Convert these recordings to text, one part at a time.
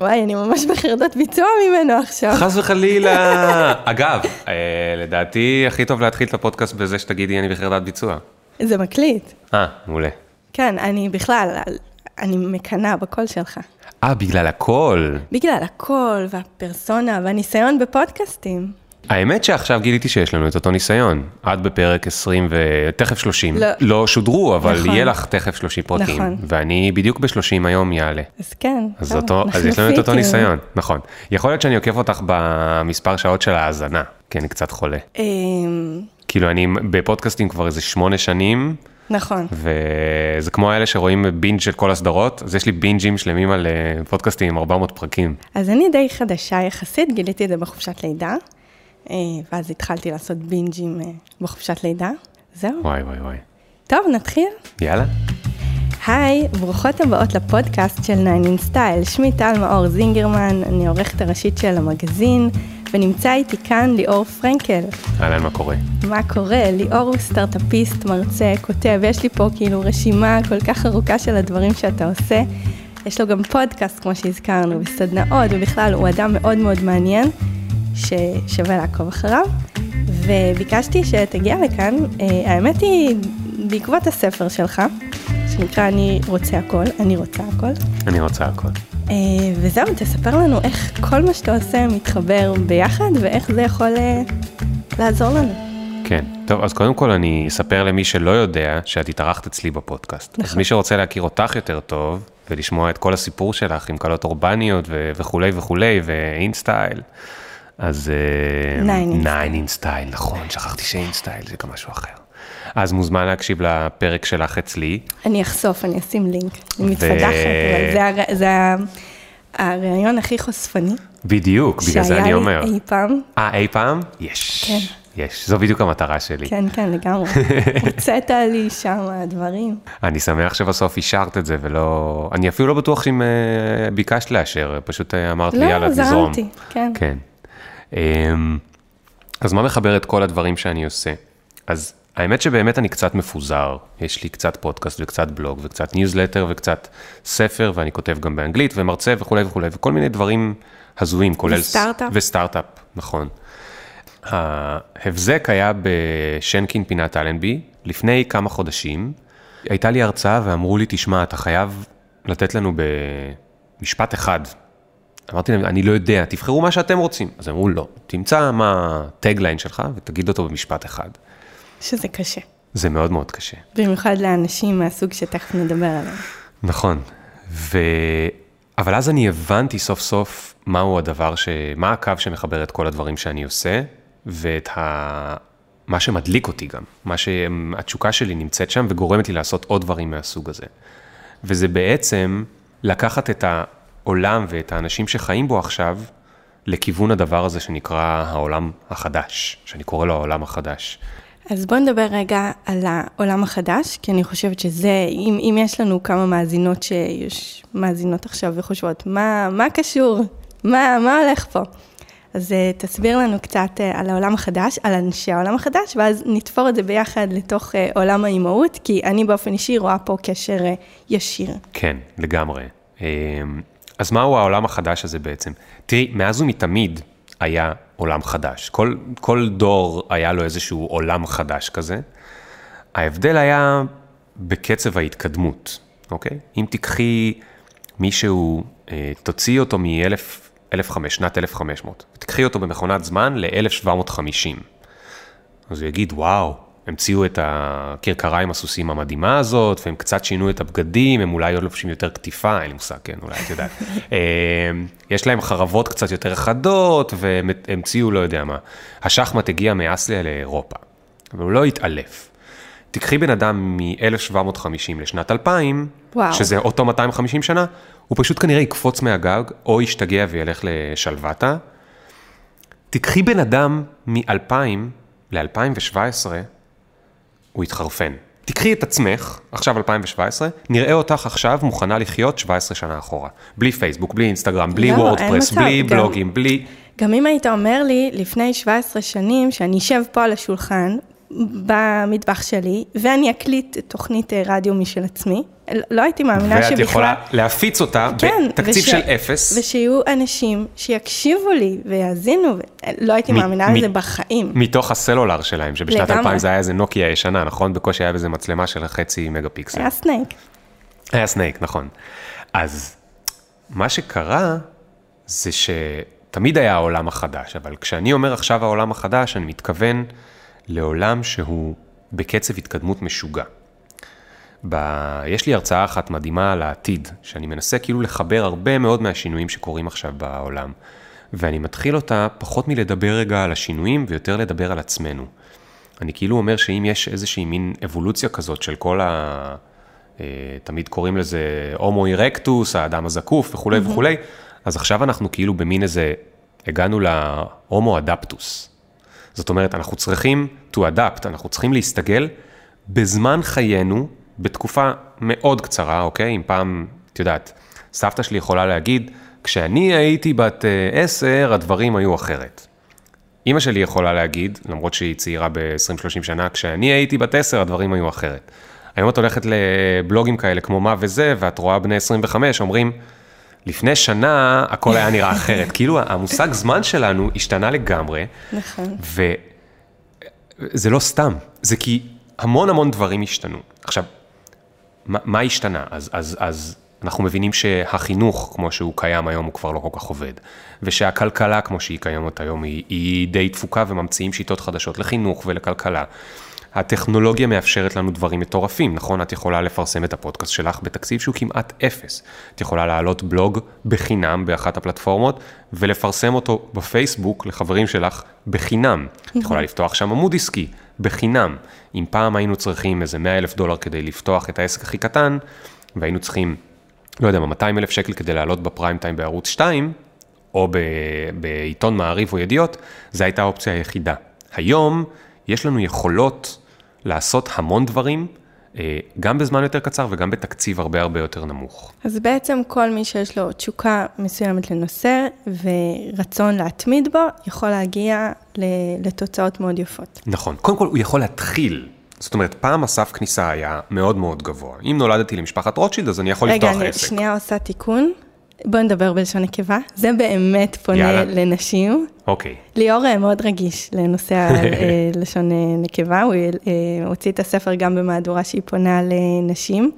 וואי, אני ממש בחרדת ביצוע ממנו עכשיו. חס וחלילה. אגב, אה, לדעתי הכי טוב להתחיל את הפודקאסט בזה שתגידי אני בחרדת ביצוע. זה מקליט. אה, מעולה. כן, אני בכלל, אני מקנאה בקול שלך. אה, בגלל הכל. בגלל הקול והפרסונה והניסיון בפודקאסטים. האמת שעכשיו גיליתי שיש לנו את אותו ניסיון. את בפרק 20 ותכף 30. לא. לא שודרו, אבל נכון. יהיה לך תכף 30 פרקים. נכון. ואני בדיוק ב-30 היום יעלה. אז כן. אז, טוב, אותו, אז יש לנו את אותו. ניסיון, נכון. יכול להיות שאני עוקב אותך במספר שעות של ההאזנה, כי אני קצת חולה. אמ, כאילו אני בפודקאסטים כבר איזה שמונה שנים, נכון. וזה כמו אלה שרואים בינג' של כל הסדרות, אז יש לי בינג'ים שלמים על אה, פודקאסטים עם 400 פרקים. אז אני די חדשה יחסית, גיליתי את זה בחופשת לידה, ואז התחלתי לעשות בינג'ים אה, בחופשת לידה. זהו. וואי וואי וואי. טוב, נתחיל. יאללה. היי, ברוכות הבאות לפודקאסט של 9 in Style. שמי טל מאור זינגרמן, אני העורכת הראשית של המגזין, ונמצא איתי כאן ליאור פרנקל. אהלן, מה קורה? מה קורה? ליאור הוא סטארט-אפיסט, מרצה, כותב, יש לי פה כאילו רשימה כל כך ארוכה של הדברים שאתה עושה. יש לו גם פודקאסט, כמו שהזכרנו, וסדנאות, ובכלל הוא אדם מאוד מאוד מעניין, ששווה לעקוב אחריו. וביקשתי שתגיע לכאן, אה, האמת היא, בעקבות הספר שלך, שנקרא אני רוצה הכל, אני רוצה הכל. אני רוצה הכל. אה, וזהו, תספר לנו איך כל מה שאתה עושה מתחבר ביחד, ואיך זה יכול אה, לעזור לנו. כן. טוב, אז קודם כל אני אספר למי שלא יודע שאת התארחת אצלי בפודקאסט. אז נכון. מי שרוצה להכיר אותך יותר טוב, ולשמוע את כל הסיפור שלך עם קלות אורבניות ו- וכולי וכולי, ואינסטייל, אז... Nine in סטייל, נכון, שכחתי שאינסטייל זה גם משהו אחר. אז מוזמן להקשיב לפרק שלך אצלי. אני אחשוף, אני אשים לינק. אני מתפדחת, אבל זה, הר... זה ה... הראיון הכי חושפני. בדיוק, בגלל זה אני אומר. שהיה לי אי פעם. אה, אי פעם? יש. כן. יש, זו בדיוק המטרה שלי. כן, כן, לגמרי. הוצאת לי שם דברים. אני שמח שבסוף אישרת את זה ולא... אני אפילו לא בטוח שאם אה, ביקשת לאשר, פשוט אה, אמרת לי יאללה, לא, תזרום. זרמתי, כן. כן. אמ, אז מה מחבר את כל הדברים שאני עושה? אז האמת שבאמת אני קצת מפוזר. יש לי קצת פודקאסט וקצת בלוג וקצת ניוזלטר וקצת ספר, ואני כותב גם באנגלית ומרצה וכולי וכולי, וכל מיני דברים הזויים, כולל... וסטארט-אפ. וסטארט-אפ, נכון. ההבזק היה בשנקין פינת אלנבי, לפני כמה חודשים. הייתה לי הרצאה ואמרו לי, תשמע, אתה חייב לתת לנו במשפט אחד. אמרתי להם, אני לא יודע, תבחרו מה שאתם רוצים. אז אמרו, לא, תמצא מה הטגליין שלך ותגיד אותו במשפט אחד. שזה קשה. זה מאוד מאוד קשה. במיוחד לאנשים מהסוג שתכף נדבר עליהם. נכון. ו... אבל אז אני הבנתי סוף סוף מהו הדבר, ש... מה הקו שמחבר את כל הדברים שאני עושה, ואת ה... מה שמדליק אותי גם, מה שהתשוקה שלי נמצאת שם וגורמת לי לעשות עוד דברים מהסוג הזה. וזה בעצם לקחת את העולם ואת האנשים שחיים בו עכשיו, לכיוון הדבר הזה שנקרא העולם החדש, שאני קורא לו העולם החדש. אז בואו נדבר רגע על העולם החדש, כי אני חושבת שזה, אם, אם יש לנו כמה מאזינות שיש מאזינות עכשיו וחושבות, מה, מה קשור? מה, מה הולך פה? אז אה, תסביר לנו קצת אה, על העולם החדש, על אנשי העולם החדש, ואז נתפור את זה ביחד לתוך אה, עולם האימהות, כי אני באופן אישי רואה פה קשר ישיר. כן, לגמרי. אז מהו העולם החדש הזה בעצם? תראי, מאז ומתמיד היה עולם חדש. כל, כל דור היה לו איזשהו עולם חדש כזה. ההבדל היה בקצב ההתקדמות, אוקיי? אם תיקחי מישהו, אה, תוציאי אותו מ-1005, שנת 1500, ותיקחי אותו במכונת זמן ל-1750. אז הוא יגיד, וואו, המציאו את הכרכרה עם הסוסים המדהימה הזאת, והם קצת שינו את הבגדים, הם אולי לובשים יותר קטיפה, אין לי מושג, כן, אולי, את יודעת. אה, יש להם חרבות קצת יותר חדות, והם המציאו, לא יודע מה. השחמט הגיע מאסליה לאירופה, אבל הוא לא התעלף. תיקחי בן אדם מ-1750 לשנת 2000, וואו. שזה אותו 250 שנה, הוא פשוט כנראה יקפוץ מהגג, או ישתגע וילך לשלוותה. תיקחי בן אדם מ-2000 ל-2017, הוא יתחרפן. תקחי את עצמך, עכשיו 2017, נראה אותך עכשיו מוכנה לחיות 17 שנה אחורה. בלי פייסבוק, בלי אינסטגרם, בלי לא, וורדפרס, בלי גם- בלוגים, בלי... גם אם היית אומר לי לפני 17 שנים שאני אשב פה על השולחן, במטבח שלי, ואני אקליט תוכנית אה, רדיו משל עצמי. לא הייתי מאמינה שבכלל... ואת יכולה להפיץ אותה כן, בתקציב וש- של אפס. ושיהיו אנשים שיקשיבו לי ויאזינו, ו... לא הייתי מ- מאמינה מ- לזה בחיים. מתוך הסלולר שלהם, שבשנת לגמרי. 2000 זה היה איזה נוקיה ישנה, נכון? בקושי היה בזה מצלמה של חצי מגה פיקסל. היה סנייק. היה סנייק, נכון. אז מה שקרה זה שתמיד היה העולם החדש, אבל כשאני אומר עכשיו העולם החדש, אני מתכוון לעולם שהוא בקצב התקדמות משוגע. ב... יש לי הרצאה אחת מדהימה על העתיד, שאני מנסה כאילו לחבר הרבה מאוד מהשינויים שקורים עכשיו בעולם. ואני מתחיל אותה פחות מלדבר רגע על השינויים ויותר לדבר על עצמנו. אני כאילו אומר שאם יש איזושהי מין אבולוציה כזאת של כל ה... אה, תמיד קוראים לזה הומו אירקטוס, האדם הזקוף וכולי mm-hmm. וכולי, אז עכשיו אנחנו כאילו במין איזה, הגענו להומו אדפטוס. זאת אומרת, אנחנו צריכים to adapt, אנחנו צריכים להסתגל בזמן חיינו, בתקופה מאוד קצרה, אוקיי? אם פעם, את יודעת, סבתא שלי יכולה להגיד, כשאני הייתי בת אה, עשר, הדברים היו אחרת. אימא שלי יכולה להגיד, למרות שהיא צעירה ב-20-30 שנה, כשאני הייתי בת עשר, הדברים היו אחרת. היום את הולכת לבלוגים כאלה כמו מה וזה, ואת רואה בני 25, אומרים, לפני שנה הכל היה נראה אחרת. כאילו המושג זמן שלנו השתנה לגמרי, נכון. וזה לא סתם, זה כי המון המון דברים השתנו. עכשיו, מה, מה השתנה? אז, אז, אז אנחנו מבינים שהחינוך, כמו שהוא קיים היום, הוא כבר לא כל כך עובד, ושהכלכלה, כמו שהיא קיימת היום, היא, היא די תפוקה וממציאים שיטות חדשות לחינוך ולכלכלה. הטכנולוגיה מאפשרת לנו דברים מטורפים, נכון? את יכולה לפרסם את הפודקאסט שלך בתקציב שהוא כמעט אפס. את יכולה להעלות בלוג בחינם באחת הפלטפורמות, ולפרסם אותו בפייסבוק לחברים שלך בחינם. את יכולה לפתוח שם עמוד עסקי, בחינם. אם פעם היינו צריכים איזה 100 אלף דולר כדי לפתוח את העסק הכי קטן, והיינו צריכים, לא יודע מה, 200 אלף שקל כדי לעלות בפריים טיים בערוץ 2, או ב- בעיתון מעריב או ידיעות, זו הייתה האופציה היחידה. היום יש לנו יכולות לעשות המון דברים, אה, גם בזמן יותר קצר וגם בתקציב הרבה הרבה יותר נמוך. אז בעצם כל מי שיש לו תשוקה מסוימת לנושא ורצון להתמיד בו, יכול להגיע לתוצאות מאוד יפות. נכון. קודם כל, הוא יכול להתחיל. זאת אומרת, פעם הסף כניסה היה מאוד מאוד גבוה. אם נולדתי למשפחת רוטשילד, אז אני יכול רגע, לפתוח אני עסק. שנייה עושה תיקון. בואו נדבר בלשון נקבה. זה באמת פונה יאללה. לנשים. אוקיי. ליאור אה, מאוד רגיש לנושא הלשון אה, נקבה, הוא אה, הוציא את הספר גם במהדורה שהיא פונה לנשים,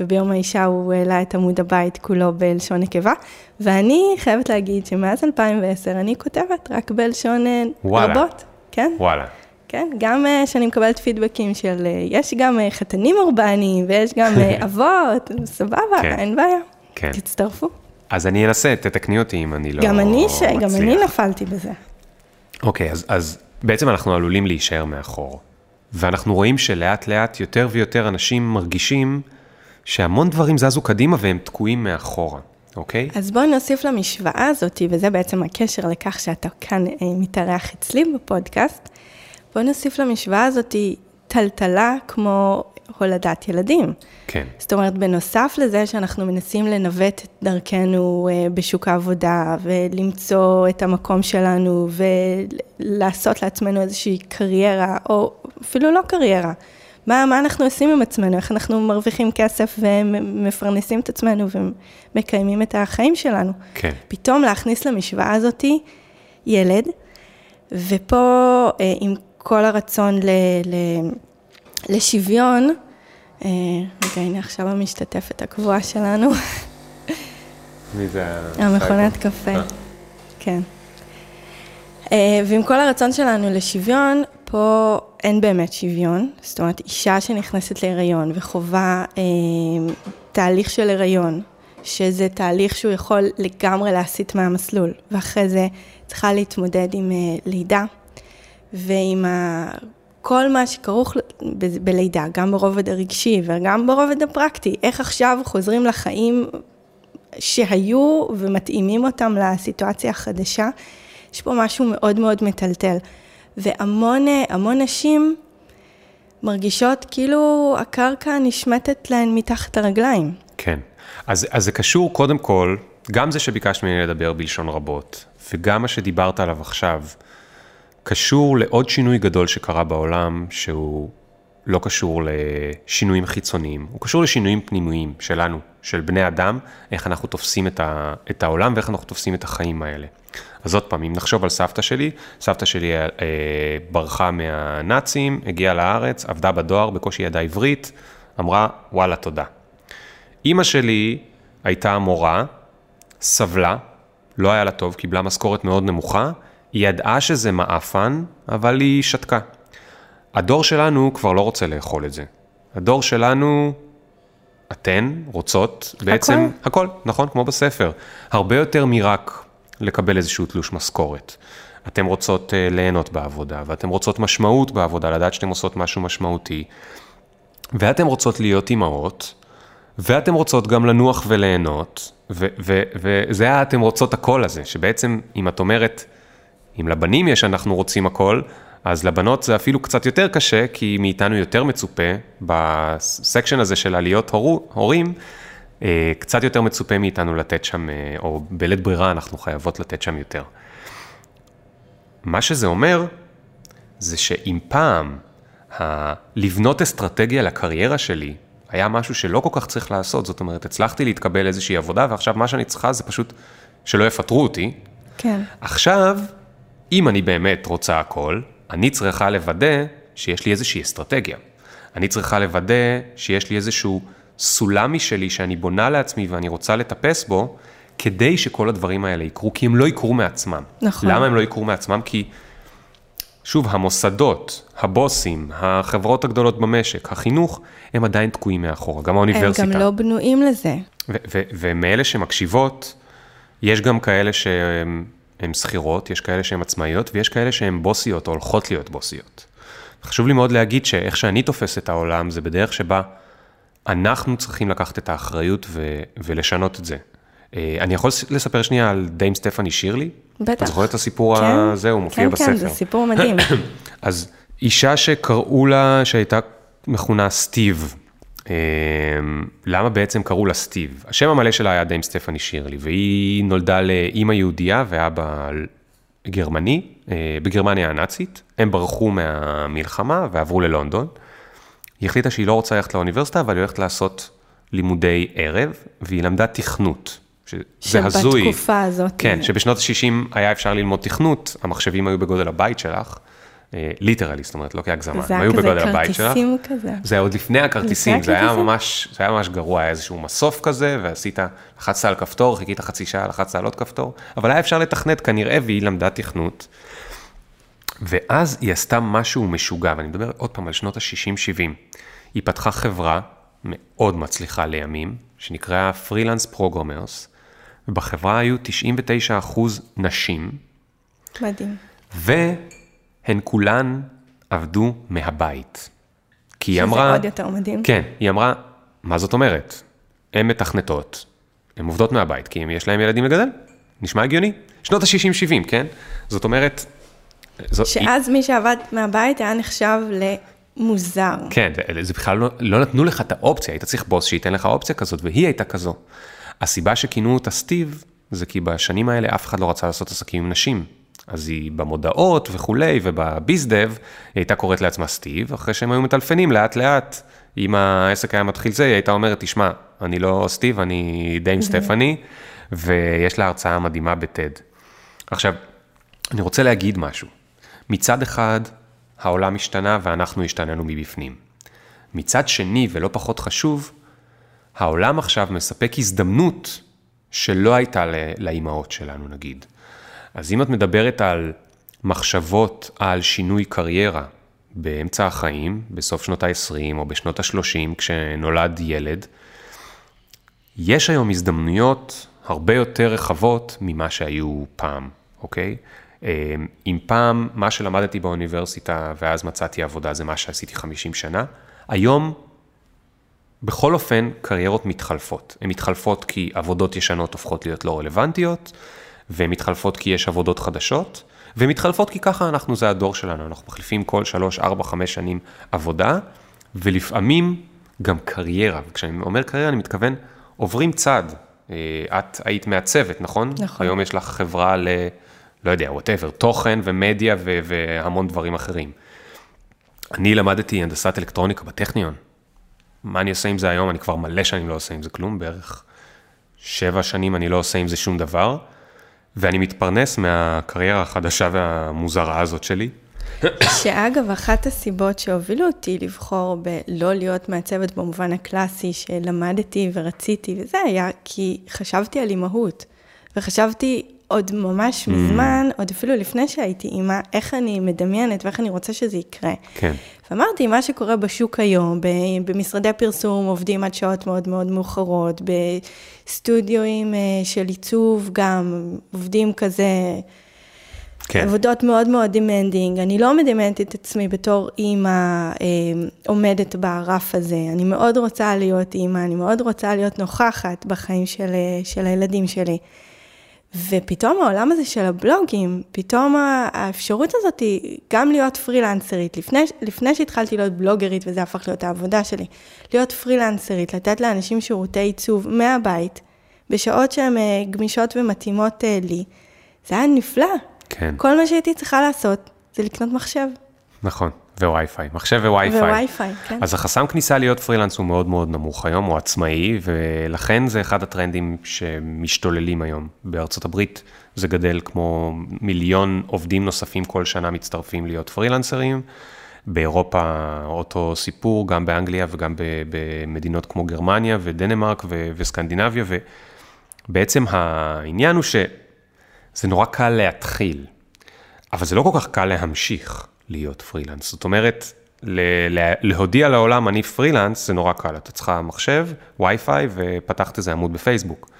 וביום האישה הוא העלה את עמוד הבית כולו בלשון נקבה, ואני חייבת להגיד שמאז 2010 אני כותבת רק בלשון אה, וואלה. רבות, כן? וואלה. כן, גם אה, שאני מקבלת פידבקים של, אה, יש גם אה, חתנים אורבניים, ויש גם אה, אבות, סבבה, כן. אין בעיה. כן. תצטרפו. אז אני אנסה, תתקני אותי אם אני לא גם אני, ש... גם אני מצליח. נפלתי בזה. אוקיי, אז, אז בעצם אנחנו עלולים להישאר מאחור. ואנחנו רואים שלאט לאט יותר ויותר אנשים מרגישים שהמון דברים זזו קדימה והם תקועים מאחורה, אוקיי? אז בואי נוסיף למשוואה הזאת, וזה בעצם הקשר לכך שאתה כאן אה, מתארח אצלי בפודקאסט, בואי נוסיף למשוואה הזאת טלטלה כמו הולדת ילדים. כן. זאת אומרת, בנוסף לזה שאנחנו מנסים לנווט את דרכנו אה, בשוק העבודה ולמצוא את המקום שלנו ולעשות לעצמנו איזושהי קריירה, או אפילו לא קריירה. מה, מה אנחנו עושים עם עצמנו, איך אנחנו מרוויחים כסף ומפרנסים את עצמנו ומקיימים את החיים שלנו. כן. פתאום להכניס למשוואה הזאתי ילד, ופה אה, עם כל הרצון ל, ל, לשוויון, אה, רגע, הנה עכשיו המשתתפת הקבועה שלנו, מי זה ה... המכונת קפה, אה. כן. אה, ועם כל הרצון שלנו לשוויון, פה אין באמת שוויון, זאת אומרת, אישה שנכנסת להיריון וחווה אה, תהליך של הריון, שזה תהליך שהוא יכול לגמרי להסיט מהמסלול, ואחרי זה צריכה להתמודד עם אה, לידה, ועם ה... כל מה שכרוך ב- בלידה, גם ברובד הרגשי וגם ברובד הפרקטי, איך עכשיו חוזרים לחיים שהיו ומתאימים אותם לסיטואציה החדשה, יש פה משהו מאוד מאוד מטלטל. והמון המון נשים מרגישות כאילו הקרקע נשמטת להן מתחת הרגליים. כן. אז, אז זה קשור קודם כל, גם זה שביקשת ממני לדבר בלשון רבות, וגם מה שדיברת עליו עכשיו, קשור לעוד שינוי גדול שקרה בעולם, שהוא לא קשור לשינויים חיצוניים, הוא קשור לשינויים פנימיים שלנו, של בני אדם, איך אנחנו תופסים את, ה, את העולם ואיך אנחנו תופסים את החיים האלה. אז עוד פעם, אם נחשוב על סבתא שלי, סבתא שלי אה, ברחה מהנאצים, הגיעה לארץ, עבדה בדואר, בקושי ידעה עברית, אמרה, וואלה, תודה. אימא שלי הייתה מורה, סבלה, לא היה לה טוב, קיבלה משכורת מאוד נמוכה, היא ידעה שזה מעפן, אבל היא שתקה. הדור שלנו כבר לא רוצה לאכול את זה. הדור שלנו, אתן רוצות בעצם הכל, הכל נכון, כמו בספר. הרבה יותר מרק לקבל איזשהו תלוש משכורת. אתן רוצות uh, ליהנות בעבודה, ואתן רוצות משמעות בעבודה, לדעת שאתן עושות משהו משמעותי, ואתן רוצות להיות אימהות, ואתן רוצות גם לנוח וליהנות, וזה היה אתן רוצות הכל הזה, שבעצם אם את אומרת, אם לבנים יש אנחנו רוצים הכל, אז לבנות זה אפילו קצת יותר קשה, כי מאיתנו יותר מצופה, בסקשן הזה של עליות הור, הורים, אה, קצת יותר מצופה מאיתנו לתת שם, אה, או בלית ברירה אנחנו חייבות לתת שם יותר. מה שזה אומר, זה שאם פעם ה- לבנות אסטרטגיה לקריירה שלי היה משהו שלא כל כך צריך לעשות, זאת אומרת, הצלחתי להתקבל איזושהי עבודה, ועכשיו מה שאני צריכה זה פשוט שלא יפטרו אותי. כן. עכשיו, אם אני באמת רוצה הכל, אני צריכה לוודא שיש לי איזושהי אסטרטגיה. אני צריכה לוודא שיש לי איזשהו סולם משלי שאני בונה לעצמי ואני רוצה לטפס בו, כדי שכל הדברים האלה יקרו, כי הם לא יקרו מעצמם. נכון. למה הם לא יקרו מעצמם? כי, שוב, המוסדות, הבוסים, החברות הגדולות במשק, החינוך, הם עדיין תקועים מאחורה, גם האוניברסיטה. הם גם לא בנויים לזה. ומאלה שמקשיבות, יש גם כאלה שהם שכירות, יש כאלה שהן עצמאיות, ויש כאלה שהן בוסיות או הולכות להיות בוסיות. חשוב לי מאוד להגיד שאיך שאני תופס את העולם, זה בדרך שבה אנחנו צריכים לקחת את האחריות ו- ולשנות את זה. אה, אני יכול לספר שנייה על דיים סטפני שירלי? בטח. את זוכרת את הסיפור כן, הזה, הוא מופיע כן, בספר. כן, זה סיפור מדהים. אז אישה שקראו לה, שהייתה מכונה סטיב, למה בעצם קראו לה סטיב? השם המלא שלה היה דיים סטפני שירלי, והיא נולדה לאימא יהודייה ואבא גרמני, אה, בגרמניה הנאצית, הם ברחו מהמלחמה ועברו ללונדון. היא החליטה שהיא לא רוצה ללכת לאוניברסיטה, אבל היא הולכת לעשות לימודי ערב, והיא למדה תכנות. שזה הזוי. שבתקופה הזאת. כן, שבשנות ה-60 היה אפשר ללמוד תכנות, המחשבים היו בגודל הבית שלך, literally, זאת אומרת, לא כהגזמה, הם היו בגודל הבית שלך. זה היה כזה כרטיסים כזה. זה היה עוד לפני הכרטיסים, זה היה? ממש, זה היה ממש גרוע, היה איזשהו מסוף כזה, ועשית, לחצת על כפתור, חיכית חצי שעה, לחצת על עוד כפתור, אבל היה אפשר לתכנת כנראה, והיא למדה תכנות. ואז היא עשתה משהו משוגע, ואני מדבר עוד פעם על שנות ה-60-70. היא פתחה חברה מאוד מצליחה לימים, שנקראה Freelance Programmers, ובחברה היו 99 אחוז נשים, מדהים. והן כולן עבדו מהבית. כי היא שזה אמרה... עוד יותר מדהים. כן, היא אמרה, מה זאת אומרת? הן מתכנתות, הן עובדות מהבית, כי אם יש להן ילדים לגדל, נשמע הגיוני. שנות ה-60-70, כן? זאת אומרת... זו, שאז מי שעבד מהבית היה נחשב למוזר. כן, זה בכלל לא, לא נתנו לך את האופציה, היית צריך בוס שייתן לך אופציה כזאת, והיא הייתה כזו. הסיבה שכינו אותה סטיב, זה כי בשנים האלה אף אחד לא רצה לעשות עסקים עם נשים. אז היא במודעות וכולי, ובביזדב, היא הייתה קוראת לעצמה סטיב, אחרי שהם היו מטלפנים לאט לאט, אם העסק היה מתחיל זה, היא הייתה אומרת, תשמע, אני לא סטיב, אני דיים סטפני, ויש לה הרצאה מדהימה בטד. עכשיו, אני רוצה להגיד משהו. מצד אחד, העולם השתנה ואנחנו השתננו מבפנים. מצד שני, ולא פחות חשוב, העולם עכשיו מספק הזדמנות שלא הייתה לאימהות שלנו, נגיד. אז אם את מדברת על מחשבות על שינוי קריירה באמצע החיים, בסוף שנות ה-20 או בשנות ה-30, כשנולד ילד, יש היום הזדמנויות הרבה יותר רחבות ממה שהיו פעם, אוקיי? אם פעם מה שלמדתי באוניברסיטה ואז מצאתי עבודה זה מה שעשיתי 50 שנה, היום בכל אופן קריירות מתחלפות. הן מתחלפות כי עבודות ישנות הופכות להיות לא רלוונטיות, והן מתחלפות כי יש עבודות חדשות, והן מתחלפות כי ככה אנחנו, זה הדור שלנו, אנחנו מחליפים כל 3, 4, 5 שנים עבודה, ולפעמים גם קריירה, וכשאני אומר קריירה אני מתכוון עוברים צד. את היית מעצבת, נכון? נכון. היום יש לך חברה לא יודע, whatever, תוכן ומדיה ו- והמון דברים אחרים. אני למדתי הנדסת אלקטרוניקה בטכניון. מה אני עושה עם זה היום? אני כבר מלא שנים לא עושה עם זה כלום, בערך שבע שנים אני לא עושה עם זה שום דבר, ואני מתפרנס מהקריירה החדשה והמוזרה הזאת שלי. שאגב, אחת הסיבות שהובילו אותי לבחור בלא להיות מעצבת במובן הקלאסי שלמדתי ורציתי וזה היה כי חשבתי על אימהות. וחשבתי עוד ממש מזמן, עוד אפילו לפני שהייתי אימא, איך אני מדמיינת ואיך אני רוצה שזה יקרה. כן. ואמרתי, מה שקורה בשוק היום, במשרדי הפרסום עובדים עד שעות מאוד מאוד מאוחרות, בסטודיואים אה, של עיצוב גם עובדים כזה, כן. עבודות מאוד מאוד demanding. אני לא מדמיינת את עצמי בתור אימא אה, עומדת ברף הזה. אני מאוד רוצה להיות אימא, אני מאוד רוצה להיות נוכחת בחיים של, אה, של הילדים שלי. ופתאום העולם הזה של הבלוגים, פתאום האפשרות הזאת היא גם להיות פרילנסרית. לפני, לפני שהתחלתי להיות בלוגרית, וזה הפך להיות העבודה שלי, להיות פרילנסרית, לתת לאנשים שירותי עיצוב מהבית, בשעות שהן אה, גמישות ומתאימות אה, לי, זה היה נפלא. כן. כל מה שהייתי צריכה לעשות זה לקנות מחשב. נכון, ווי-פיי, מחשב ווי-פיי. ווי-פיי, כן. אז החסם כניסה להיות פרילנס הוא מאוד מאוד נמוך היום, הוא עצמאי, ולכן זה אחד הטרנדים שמשתוללים היום. בארצות הברית זה גדל כמו מיליון עובדים נוספים כל שנה מצטרפים להיות פרילנסרים. באירופה אותו סיפור, גם באנגליה וגם במדינות כמו גרמניה ודנמרק ו- וסקנדינביה, ובעצם העניין הוא שזה נורא קל להתחיל, אבל זה לא כל כך קל להמשיך. להיות פרילנס. זאת אומרת, להודיע לעולם, אני פרילנס, זה נורא קל. אתה צריכה מחשב, וי-פיי ופתחת איזה עמוד בפייסבוק.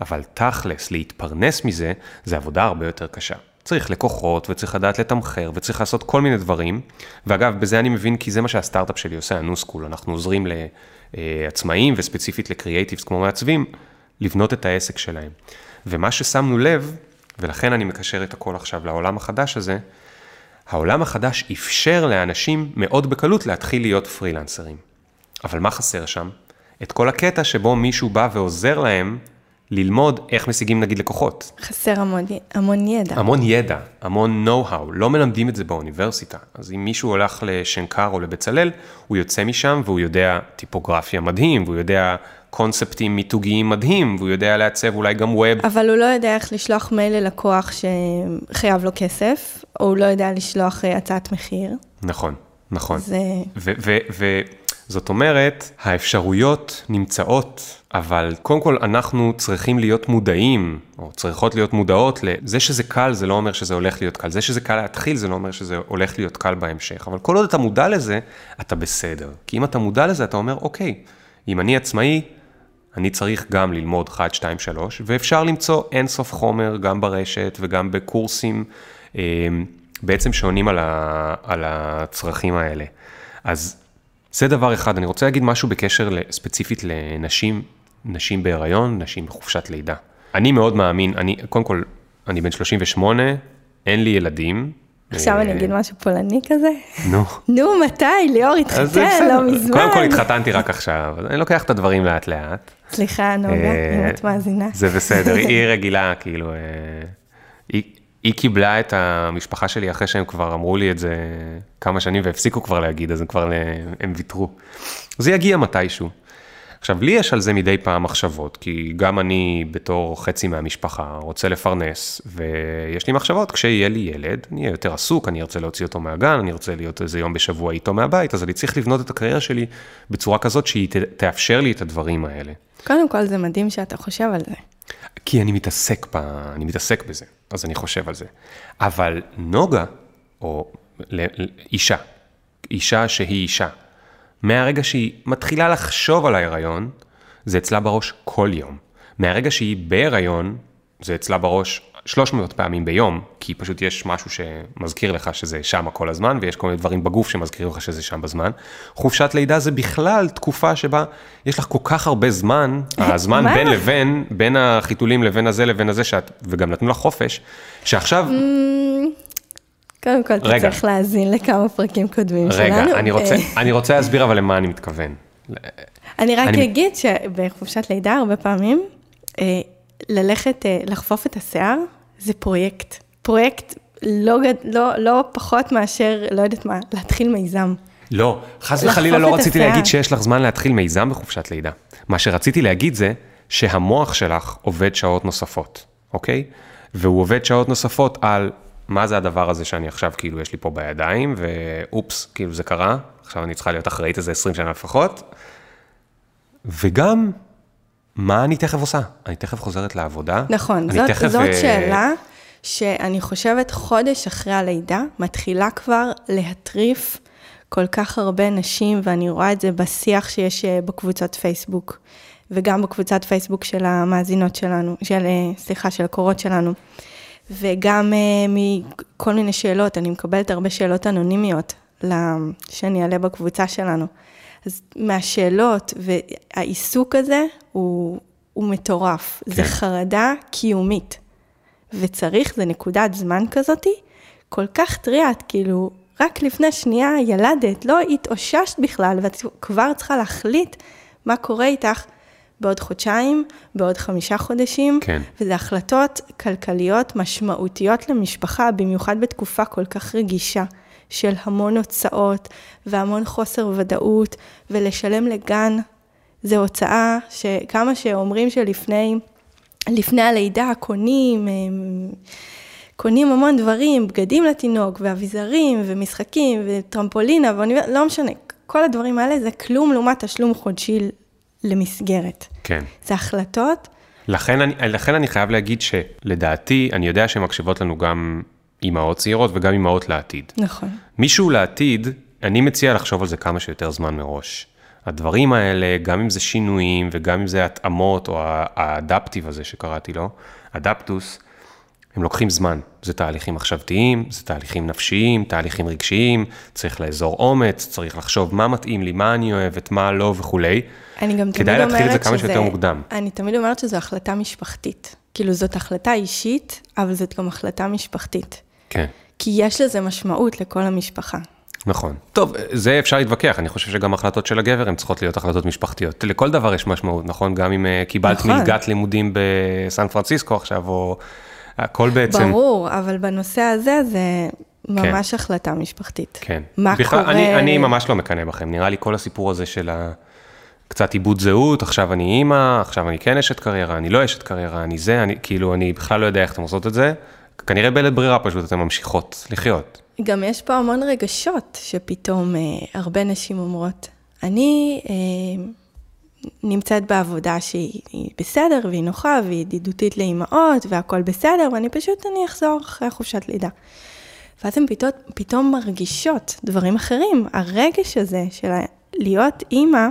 אבל תכלס, להתפרנס מזה, זה עבודה הרבה יותר קשה. צריך לקוחות, וצריך לדעת לתמחר, וצריך לעשות כל מיני דברים. ואגב, בזה אני מבין, כי זה מה שהסטארט-אפ שלי עושה, הניוסקול. אנחנו עוזרים לעצמאים, וספציפית לקריאייטיבס כמו מעצבים, לבנות את העסק שלהם. ומה ששמנו לב, ולכן אני מקשר את הכל עכשיו לעולם החדש הזה, העולם החדש אפשר לאנשים מאוד בקלות להתחיל להיות פרילנסרים. אבל מה חסר שם? את כל הקטע שבו מישהו בא ועוזר להם ללמוד איך משיגים נגיד לקוחות. חסר המון, המון ידע. המון ידע, המון know-how, לא מלמדים את זה באוניברסיטה. אז אם מישהו הולך לשנקר או לבצלאל, הוא יוצא משם והוא יודע טיפוגרפיה מדהים, והוא יודע קונספטים מיתוגיים מדהים, והוא יודע לעצב אולי גם ווב. אבל הוא לא יודע איך לשלוח מייל ללקוח שחייב לו כסף, או הוא לא יודע לשלוח אה, הצעת מחיר. נכון, נכון. זה... וזאת אומרת, האפשרויות נמצאות, אבל קודם כל אנחנו צריכים להיות מודעים, או צריכות להיות מודעות לזה שזה קל, זה לא אומר שזה הולך להיות קל. זה שזה קל להתחיל, זה לא אומר שזה הולך להיות קל בהמשך. אבל כל עוד אתה מודע לזה, אתה בסדר. כי אם אתה מודע לזה, אתה אומר, אוקיי, אם אני עצמאי, אני צריך גם ללמוד 1, 2, 3, ואפשר למצוא אינסוף חומר גם ברשת וגם בקורסים בעצם שעונים על, ה, על הצרכים האלה. אז זה דבר אחד. אני רוצה להגיד משהו בקשר ספציפית לנשים, נשים בהיריון, נשים בחופשת לידה. אני מאוד מאמין, אני, קודם כל, אני בן 38, אין לי ילדים, עכשיו אני אגיד משהו פולני כזה? נו. נו, מתי? ליאור התחתן, לא מזמן. קודם כל התחתנתי רק עכשיו, אני לוקח את הדברים לאט לאט. סליחה, נוגה, אם את מאזינה. זה בסדר, היא רגילה, כאילו, היא קיבלה את המשפחה שלי אחרי שהם כבר אמרו לי את זה כמה שנים והפסיקו כבר להגיד, אז הם כבר, הם ויתרו. זה יגיע מתישהו. עכשיו, לי יש על זה מדי פעם מחשבות, כי גם אני בתור חצי מהמשפחה רוצה לפרנס, ויש לי מחשבות, כשיהיה לי ילד, אני אהיה יותר עסוק, אני ארצה להוציא אותו מהגן, אני ארצה להיות איזה יום בשבוע איתו מהבית, אז אני צריך לבנות את הקריירה שלי בצורה כזאת שהיא תאפשר לי את הדברים האלה. קודם כל זה מדהים שאתה חושב על זה. כי אני מתעסק, ב... אני מתעסק בזה, אז אני חושב על זה. אבל נוגה, או אישה, אישה שהיא אישה, מהרגע שהיא מתחילה לחשוב על ההיריון, זה אצלה בראש כל יום. מהרגע שהיא בהיריון, זה אצלה בראש 300 פעמים ביום, כי פשוט יש משהו שמזכיר לך שזה שם כל הזמן, ויש כל מיני דברים בגוף שמזכירים לך שזה שם בזמן. חופשת לידה זה בכלל תקופה שבה יש לך כל כך הרבה זמן, הזמן בין לבין, בין החיתולים לבין הזה לבין הזה, שאת, וגם נתנו לך חופש, שעכשיו... קודם כל, אתה צריך להאזין לכמה פרקים קודמים רגע, שלנו. רגע, אני רוצה, אני רוצה להסביר אבל למה אני מתכוון. אני רק אני... אגיד שבחופשת לידה הרבה פעמים, ללכת, לחפוף את השיער, זה פרויקט. פרויקט לא, לא, לא פחות מאשר, לא יודעת מה, להתחיל מיזם. לא, חס וחלילה לא רציתי השיער. להגיד שיש לך זמן להתחיל מיזם בחופשת לידה. מה שרציתי להגיד זה שהמוח שלך עובד שעות נוספות, אוקיי? והוא עובד שעות נוספות על מה זה הדבר הזה שאני עכשיו, כאילו, יש לי פה בידיים, ואופס, כאילו זה קרה, עכשיו אני צריכה להיות אחראית איזה 20 שנה לפחות. וגם, מה אני תכף עושה? אני תכף חוזרת לעבודה. נכון, זאת, תכף, זאת אה, שאלה שאני חושבת חודש אחרי הלידה, מתחילה כבר להטריף כל כך הרבה נשים, ואני רואה את זה בשיח שיש אה, בקבוצות פייסבוק, וגם בקבוצת פייסבוק של המאזינות שלנו, של, אה, סליחה, של הקורות שלנו. וגם מכל מיני שאלות, אני מקבלת הרבה שאלות אנונימיות שאני אעלה בקבוצה שלנו. אז מהשאלות והעיסוק הזה הוא, הוא מטורף. כן. זה. חרדה קיומית. וצריך, זה נקודת זמן כזאתי, כל כך טריה, את כאילו, רק לפני שנייה ילדת, לא התאוששת בכלל, ואת כבר צריכה להחליט מה קורה איתך בעוד חודשיים, בעוד חמישה חודשים. כן. וזה החלטות כלכליות משמעותיות למשפחה, במיוחד בתקופה כל כך רגישה. של המון הוצאות והמון חוסר ודאות, ולשלם לגן זה הוצאה שכמה שאומרים שלפני לפני הלידה קונים, קונים המון דברים, בגדים לתינוק, ואביזרים, ומשחקים, וטרמפולינה, ואוניברסיטה, לא משנה, כל הדברים האלה זה כלום לעומת תשלום חודשי למסגרת. כן. זה החלטות לכן אני, לכן אני חייב להגיד שלדעתי, אני יודע שמקשיבות לנו גם אימהות צעירות וגם אימהות לעתיד. נכון. מישהו לעתיד, אני מציע לחשוב על זה כמה שיותר זמן מראש. הדברים האלה, גם אם זה שינויים וגם אם זה התאמות או האדפטיב הזה שקראתי לו, אדפטוס, הם לוקחים זמן. זה תהליכים מחשבתיים, זה תהליכים נפשיים, תהליכים רגשיים, צריך לאזור אומץ, צריך לחשוב מה מתאים לי, מה אני אוהבת, מה לא וכולי. אני גם תמיד כדאי להתחיל את זה אומרת כמה שזה- שיותר מוקדם. אני תמיד אומרת שזו החלטה משפחתית. כאילו, זאת החלטה אישית, אבל זאת גם החלטה משפחתית. כן. כי יש לזה משמעות לכל המשפחה. נכון. טוב, זה אפשר להתווכח, אני חושב שגם החלטות של הגבר הן צריכות להיות החלטות משפחתיות. לכל דבר יש משמעות, נכון? גם אם אה, קיבלת נכון. מלגת לימודים בסן פרנסיסקו עכשיו, או הכל בעצם... ברור, אבל בנושא הזה זה ממש החלטה משפחתית. כן. מה בכלל, קורה... אני, אני ממש לא מקנא בכם, נראה לי כל הסיפור הזה של ה... קצת עיבוד זהות, עכשיו אני אימא, עכשיו אני כן אשת קריירה, אני לא אשת קריירה, אני זה, אני כאילו, אני בכלל לא יודע איך אתם עושות את זה. כנראה בלית ברירה פשוט אתן ממשיכות לחיות. גם יש פה המון רגשות שפתאום אה, הרבה נשים אומרות, אני אה, נמצאת בעבודה שהיא היא בסדר והיא נוחה והיא ידידותית לאימהות והכל בסדר, ואני פשוט, אני אחזור אחרי חופשת לידה. ואז הן פתאום, פתאום מרגישות דברים אחרים. הרגש הזה של להיות אימא,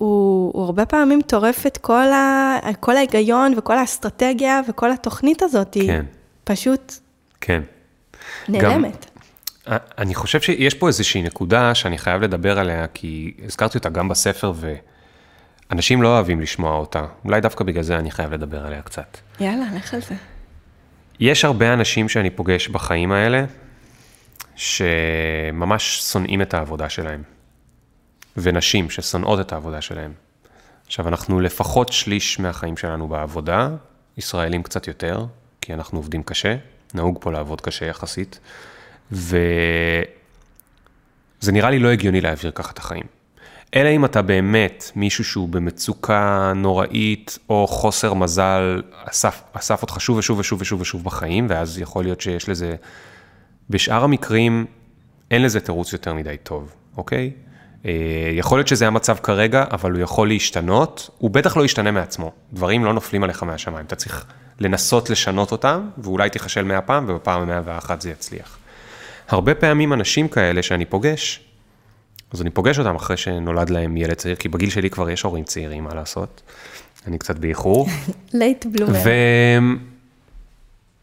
הוא, הוא הרבה פעמים טורף את כל, ה, כל ההיגיון וכל האסטרטגיה וכל התוכנית הזאת, כן. פשוט כן. נעלמת. אני חושב שיש פה איזושהי נקודה שאני חייב לדבר עליה, כי הזכרתי אותה גם בספר, ואנשים לא אוהבים לשמוע אותה. אולי דווקא בגלל זה אני חייב לדבר עליה קצת. יאללה, לך על זה. יש הרבה אנשים שאני פוגש בחיים האלה, שממש שונאים את העבודה שלהם. ונשים ששונאות את העבודה שלהם. עכשיו, אנחנו לפחות שליש מהחיים שלנו בעבודה, ישראלים קצת יותר, כי אנחנו עובדים קשה, נהוג פה לעבוד קשה יחסית, וזה נראה לי לא הגיוני להעביר ככה את החיים. אלא אם אתה באמת מישהו שהוא במצוקה נוראית, או חוסר מזל, אסף, אסף אותך שוב ושוב ושוב ושוב ושוב בחיים, ואז יכול להיות שיש לזה... בשאר המקרים, אין לזה תירוץ יותר מדי טוב, אוקיי? אה, יכול להיות שזה המצב כרגע, אבל הוא יכול להשתנות, הוא בטח לא ישתנה מעצמו. דברים לא נופלים עליך מהשמיים, אתה צריך לנסות לשנות אותם, ואולי תיכשל מאה פעם, ובפעם המאה ואחת זה יצליח. הרבה פעמים אנשים כאלה שאני פוגש, אז אני פוגש אותם אחרי שנולד להם ילד צעיר, כי בגיל שלי כבר יש הורים צעירים, מה לעשות? אני קצת באיחור. late bloomer.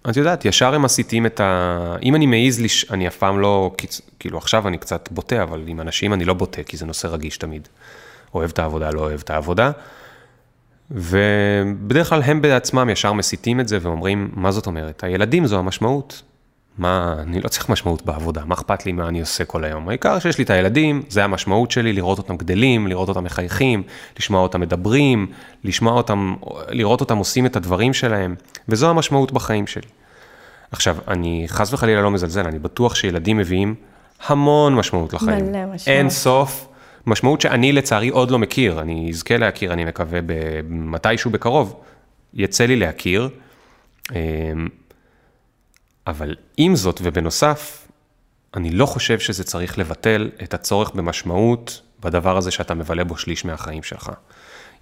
ואת יודעת, ישר הם מסיטים את ה... אם אני מעז, לש... אני אף פעם לא, כאילו עכשיו אני קצת בוטה, אבל עם אנשים אני לא בוטה, כי זה נושא רגיש תמיד. אוהב את העבודה, לא אוהב את העבודה. ובדרך כלל הם בעצמם ישר מסיטים את זה ואומרים, מה זאת אומרת? הילדים זו המשמעות. מה, אני לא צריך משמעות בעבודה, מה אכפת לי מה אני עושה כל היום? העיקר שיש לי את הילדים, זה המשמעות שלי, לראות אותם גדלים, לראות אותם מחייכים, לשמוע אותם מדברים, לשמוע אותם, לראות אותם עושים את הדברים שלהם, וזו המשמעות בחיים שלי. עכשיו, אני חס וחלילה לא מזלזל, אני בטוח שילדים מביאים המון משמעות לחיים. מלא משמעות. אין סוף. משמעות שאני לצערי עוד לא מכיר, אני אזכה להכיר, אני מקווה מתישהו בקרוב, יצא לי להכיר. אבל עם זאת ובנוסף, אני לא חושב שזה צריך לבטל את הצורך במשמעות בדבר הזה שאתה מבלה בו שליש מהחיים שלך.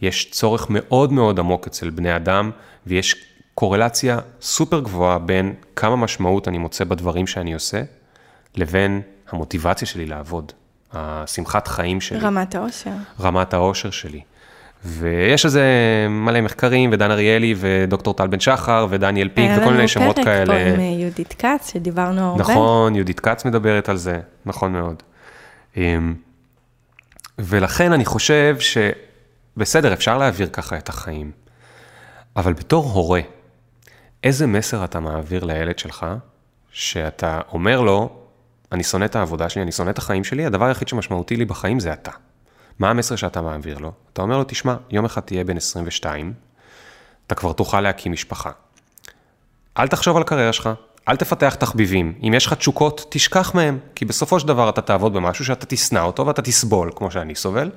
יש צורך מאוד מאוד עמוק אצל בני אדם, ויש קורלציה סופר גבוהה בין כמה משמעות אני מוצא בדברים שאני עושה, לבין המוטיבציה שלי לעבוד, השמחת חיים שלי. רמת העושר. רמת העושר שלי. ויש איזה מלא מחקרים, ודן אריאלי, ודוקטור טל בן שחר, ודניאל פיק, וכל מיני שמות כאלה. היה לנו פרק פה עם אה, יהודית כץ, שדיברנו הרבה. נכון, יהודית כץ מדברת על זה, נכון מאוד. אמ, ולכן אני חושב שבסדר, אפשר להעביר ככה את החיים, אבל בתור הורה, איזה מסר אתה מעביר לילד שלך, שאתה אומר לו, אני שונא את העבודה שלי, אני שונא את החיים שלי, הדבר היחיד שמשמעותי לי בחיים זה אתה. מה המסר שאתה מעביר לו? אתה אומר לו, תשמע, יום אחד תהיה בן 22, אתה כבר תוכל להקים משפחה. אל תחשוב על הקריירה שלך, אל תפתח תחביבים. אם יש לך תשוקות, תשכח מהם, כי בסופו של דבר אתה תעבוד במשהו שאתה תשנא אותו ואתה תסבול, כמו שאני סובל,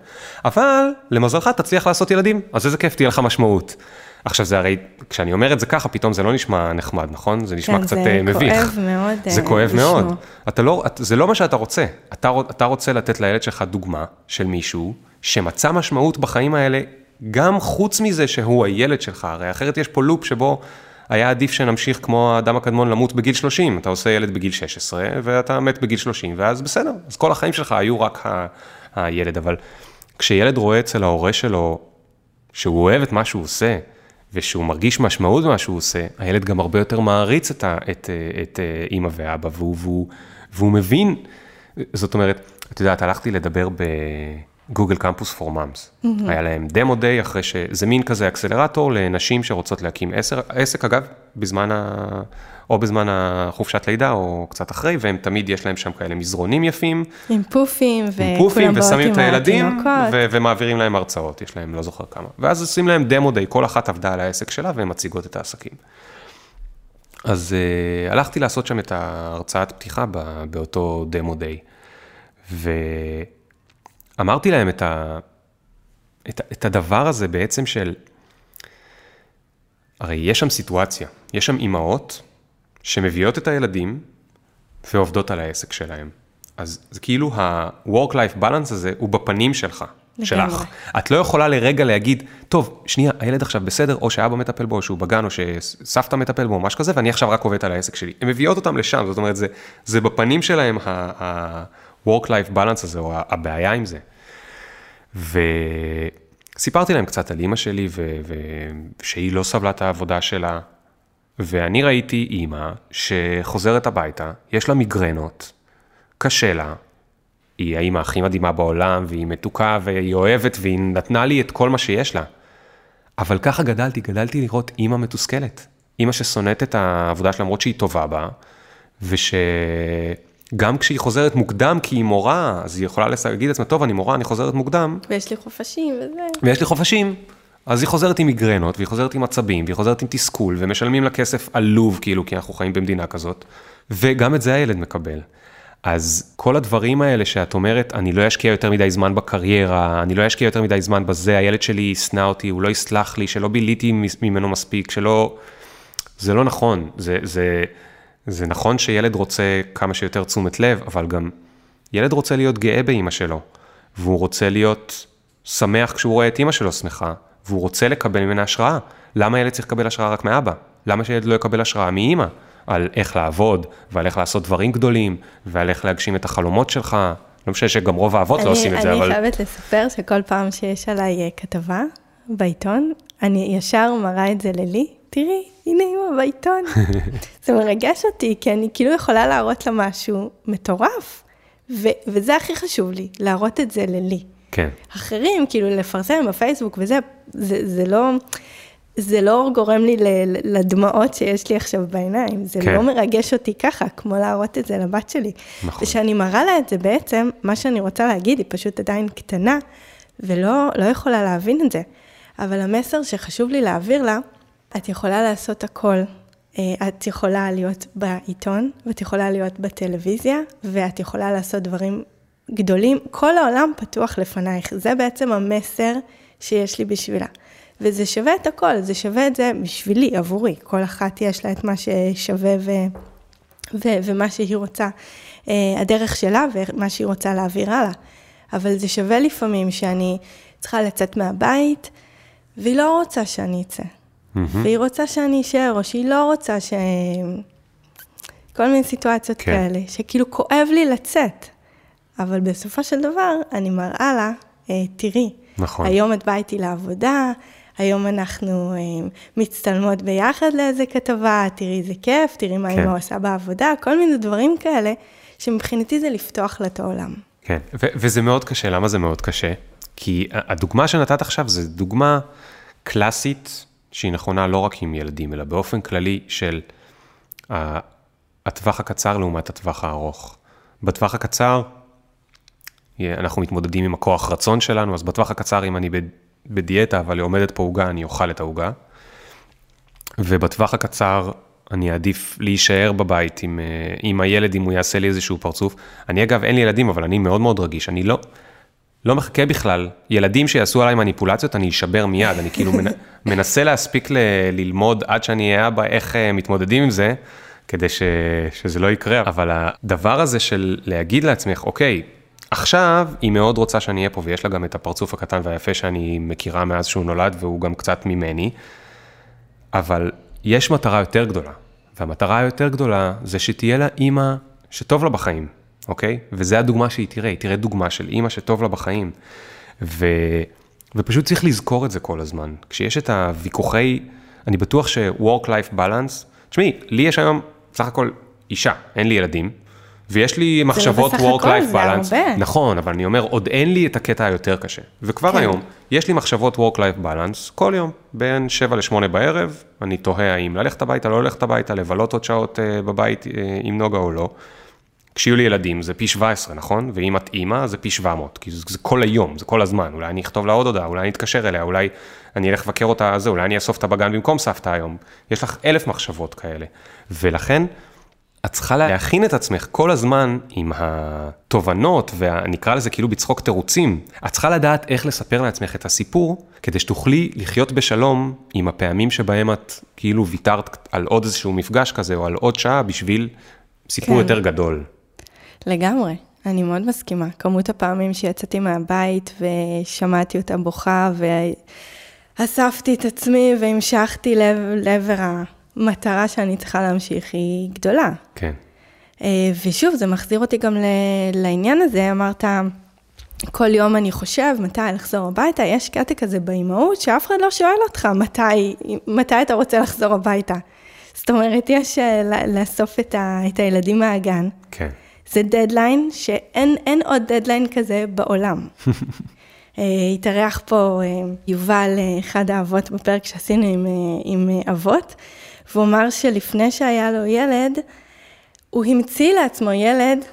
אבל למזלך תצליח לעשות ילדים, אז איזה כיף, תהיה לך משמעות. עכשיו זה הרי, כשאני אומר את זה ככה, פתאום זה לא נשמע נחמד, נכון? זה נשמע כן, קצת זה אה, מביך. כואב מאוד זה אה, כואב לשמוע. מאוד. אתה לא, זה לא מה שאתה רוצה. אתה, אתה רוצה לתת לילד שלך דוגמה של מישהו שמצא משמעות בחיים האלה, גם חוץ מזה שהוא הילד שלך, הרי אחרת יש פה לופ שבו היה עדיף שנמשיך כמו האדם הקדמון למות בגיל 30. אתה עושה ילד בגיל 16 ואתה מת בגיל 30, ואז בסדר, אז כל החיים שלך היו רק ה, הילד. אבל כשילד רואה אצל ההורה שלו שהוא אוהב את מה שהוא עושה, ושהוא מרגיש משמעות במה שהוא עושה, הילד גם הרבה יותר מעריץ את, ה, את, אה, את אה, אימא ואבא, והוא, והוא, והוא מבין, זאת אומרת, את יודעת, הלכתי לדבר בגוגל קמפוס פור מאמס. היה להם דמו דיי אחרי ש... זה מין כזה אקסלרטור לנשים שרוצות להקים עסק, עסק אגב, בזמן ה... או בזמן החופשת לידה, או קצת אחרי, והם תמיד, יש להם שם כאלה מזרונים יפים, עם פופים, עם וכולם פופים באות ושמים עם את הילדים. ו- ומעבירים להם הרצאות, יש להם לא זוכר כמה. ואז עושים להם דמו דיי, כל אחת עבדה על העסק שלה והן מציגות את העסקים. אז uh, הלכתי לעשות שם את ההרצאת פתיחה ב- באותו דמו דיי, ואמרתי להם את, ה- את, את הדבר הזה בעצם של, הרי יש שם סיטואציה, יש שם אימהות שמביאות את הילדים ועובדות על העסק שלהם. אז זה כאילו ה-work-life balance הזה הוא בפנים שלך, לגמרי. שלך. את לא יכולה לרגע להגיד, טוב, שנייה, הילד עכשיו בסדר, או שאבא מטפל בו, או שהוא בגן, או שסבתא מטפל בו, או משהו כזה, ואני עכשיו רק עובדת על העסק שלי. הן מביאות אותם לשם, זאת אומרת, זה, זה בפנים שלהם ה-work-life balance הזה, או הבעיה עם זה. וסיפרתי להם קצת על אימא שלי, ו- ו- שהיא לא סבלה את העבודה שלה, ואני ראיתי אימא שחוזרת הביתה, יש לה מיגרנות, קשה לה, היא האימא הכי מדהימה בעולם, והיא מתוקה, והיא אוהבת, והיא נתנה לי את כל מה שיש לה. אבל ככה גדלתי, גדלתי לראות אימא מתוסכלת. אימא ששונאת את העבודה שלה, למרות שהיא טובה בה, ושגם כשהיא חוזרת מוקדם, כי היא מורה, אז היא יכולה להגיד לעצמה, טוב, אני מורה, אני חוזרת מוקדם, ויש לי חופשים וזה. ויש לי חופשים. אז היא חוזרת עם מיגרנות, והיא חוזרת עם עצבים, והיא חוזרת עם תסכול, ומשלמים לה כסף עלוב, כאילו, כי אנחנו חיים במדינה כזאת, וגם את זה הילד מקבל. אז כל הדברים האלה שאת אומרת, אני לא אשקיע יותר מדי זמן בקריירה, אני לא אשקיע יותר מדי זמן בזה, הילד שלי ישנא אותי, הוא לא יסלח לי, שלא ביליתי ממנו מספיק, שלא... זה לא נכון, זה, זה, זה נכון שילד רוצה כמה שיותר תשומת לב, אבל גם ילד רוצה להיות גאה באימא שלו, והוא רוצה להיות שמח כשהוא רואה את אימא שלו שמחה, והוא רוצה לקבל ממנה השראה. למה ילד צריך לקבל השראה רק מאבא? למה שילד לא יקבל השראה מאימא? על איך לעבוד, ועל איך לעשות דברים גדולים, ועל איך להגשים את החלומות שלך. לא משנה שגם רוב האבות לא עושים את זה, אבל... אני חייבת לספר שכל פעם שיש עליי אה, כתבה בעיתון, אני ישר מראה את זה ללי, תראי, הנה אימא בעיתון. זה מרגש אותי, כי אני כאילו יכולה להראות לה משהו מטורף, ו- וזה הכי חשוב לי, להראות את זה ללי. כן. אחרים, כאילו לפרסם בפייסבוק וזה, זה, זה לא, זה לא גורם לי לדמעות שיש לי עכשיו בעיניים, זה כן. לא מרגש אותי ככה, כמו להראות את זה לבת שלי. נכון. וכשאני מראה לה את זה בעצם, מה שאני רוצה להגיד, היא פשוט עדיין קטנה, ולא לא יכולה להבין את זה. אבל המסר שחשוב לי להעביר לה, את יכולה לעשות הכל. אה, את יכולה להיות בעיתון, ואת יכולה להיות בטלוויזיה, ואת יכולה לעשות דברים גדולים. כל העולם פתוח לפנייך. זה בעצם המסר שיש לי בשבילה. וזה שווה את הכל, זה שווה את זה בשבילי, עבורי. כל אחת יש לה את מה ששווה ו... ו... ומה שהיא רוצה, אה, הדרך שלה ומה שהיא רוצה להעביר הלאה. אבל זה שווה לפעמים שאני צריכה לצאת מהבית, והיא לא רוצה שאני אצא. Mm-hmm. והיא רוצה שאני אשאר, או שהיא לא רוצה ש... כל מיני סיטואציות כן. כאלה, שכאילו כואב לי לצאת. אבל בסופו של דבר, אני מראה לה, אה, תראי, נכון. היום את באה איתי לעבודה, היום אנחנו אה, מצטלמות ביחד לאיזה כתבה, תראי איזה כיף, תראי מה כן. אמא עושה בעבודה, כל מיני דברים כאלה, שמבחינתי זה לפתוח לה את העולם. כן, ו- וזה מאוד קשה, למה זה מאוד קשה? כי הדוגמה שנתת עכשיו זו דוגמה קלאסית, שהיא נכונה לא רק עם ילדים, אלא באופן כללי של הטווח הקצר לעומת הטווח הארוך. בטווח הקצר, אנחנו מתמודדים עם הכוח רצון שלנו, אז בטווח הקצר, אם אני בדיאטה, אבל עומדת פה עוגה, אני אוכל את העוגה. ובטווח הקצר, אני אעדיף להישאר בבית עם, אה, עם הילד, אם הוא יעשה לי איזשהו פרצוף. אני אגב, אין לי ילדים, אבל אני מאוד מאוד רגיש. אני לא, לא מחכה בכלל. ילדים שיעשו עליי מניפולציות, אני אשבר מיד. אני כאילו מנסה להספיק ל, ללמוד עד שאני אהיה אבא, איך אה, מתמודדים עם זה, כדי ש, שזה לא יקרה. אבל הדבר הזה של להגיד לעצמך, אוקיי, עכשיו היא מאוד רוצה שאני אהיה פה, ויש לה גם את הפרצוף הקטן והיפה שאני מכירה מאז שהוא נולד, והוא גם קצת ממני, אבל יש מטרה יותר גדולה, והמטרה היותר גדולה זה שתהיה לה אימא שטוב לה בחיים, אוקיי? וזה הדוגמה שהיא תראה, היא תראה דוגמה של אימא שטוב לה בחיים. ו... ופשוט צריך לזכור את זה כל הזמן. כשיש את הוויכוחי, אני בטוח ש-work-life balance, תשמעי, לי יש היום סך הכל אישה, אין לי ילדים, ויש לי מחשבות work-life balance. נכון, אבל אני אומר, עוד אין לי את הקטע היותר קשה. וכבר כן. היום, יש לי מחשבות work-life balance כל יום, בין 7 ל-8 בערב, אני תוהה האם ללכת הביתה, לא ללכת הביתה, לבלות עוד שעות uh, בבית uh, עם נוגה או לא. כשיהיו לי ילדים זה פי 17, נכון? ואם את אימא זה פי 700, כי זה, זה כל היום, זה כל הזמן. אולי אני אכתוב לה עוד הודעה, אולי אני אתקשר אליה, אולי אני אלך לבקר אותה, זה, אולי אני אאסוף אותה בגן במקום סבתא היום. יש לך אלף מחשבות כאלה. ולכן, את צריכה להכין את עצמך כל הזמן עם התובנות, ונקרא לזה כאילו בצחוק תירוצים. את צריכה לדעת איך לספר לעצמך את הסיפור, כדי שתוכלי לחיות בשלום עם הפעמים שבהם את כאילו ויתרת על עוד איזשהו מפגש כזה, או על עוד שעה בשביל סיפור כן. יותר גדול. לגמרי, אני מאוד מסכימה. כמות הפעמים שיצאתי מהבית ושמעתי אותה בוכה, ואספתי את עצמי והמשכתי לעבר ה... המטרה שאני צריכה להמשיך היא גדולה. כן. אה, ושוב, זה מחזיר אותי גם לעניין הזה, אמרת, כל יום אני חושב מתי לחזור הביתה, יש קטע כזה באימהות שאף אחד לא שואל אותך מתי, מתי אתה רוצה לחזור הביתה. זאת אומרת, יש אה, לאסוף את, ה, את הילדים מהגן. כן. זה דדליין שאין עוד דדליין כזה בעולם. אה, התארח פה יובל, אחד האבות בפרק שעשינו עם, עם אבות, והוא אמר שלפני שהיה לו ילד, הוא המציא לעצמו ילד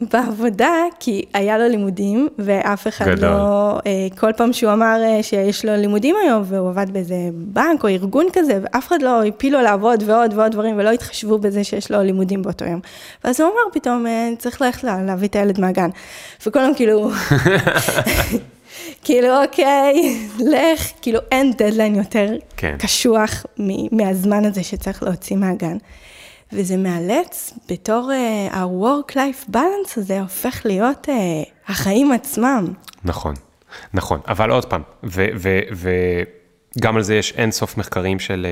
בעבודה, כי היה לו לימודים, ואף אחד גדול. לא, כל פעם שהוא אמר אה, שיש לו לימודים היום, והוא עבד באיזה בנק או ארגון כזה, ואף אחד לא הפיל לו לעבוד ועוד ועוד דברים, ולא התחשבו בזה שיש לו לימודים באותו יום. ואז הוא אמר פתאום, אה, צריך ללכת להביא את הילד מהגן. וכולם כאילו... כאילו, אוקיי, לך, כאילו אין דדליין יותר כן. קשוח מהזמן הזה שצריך להוציא מהגן. וזה מאלץ, בתור uh, ה-work-life balance הזה, הופך להיות uh, החיים עצמם. נכון, נכון, אבל עוד פעם, וגם על זה יש אין סוף מחקרים של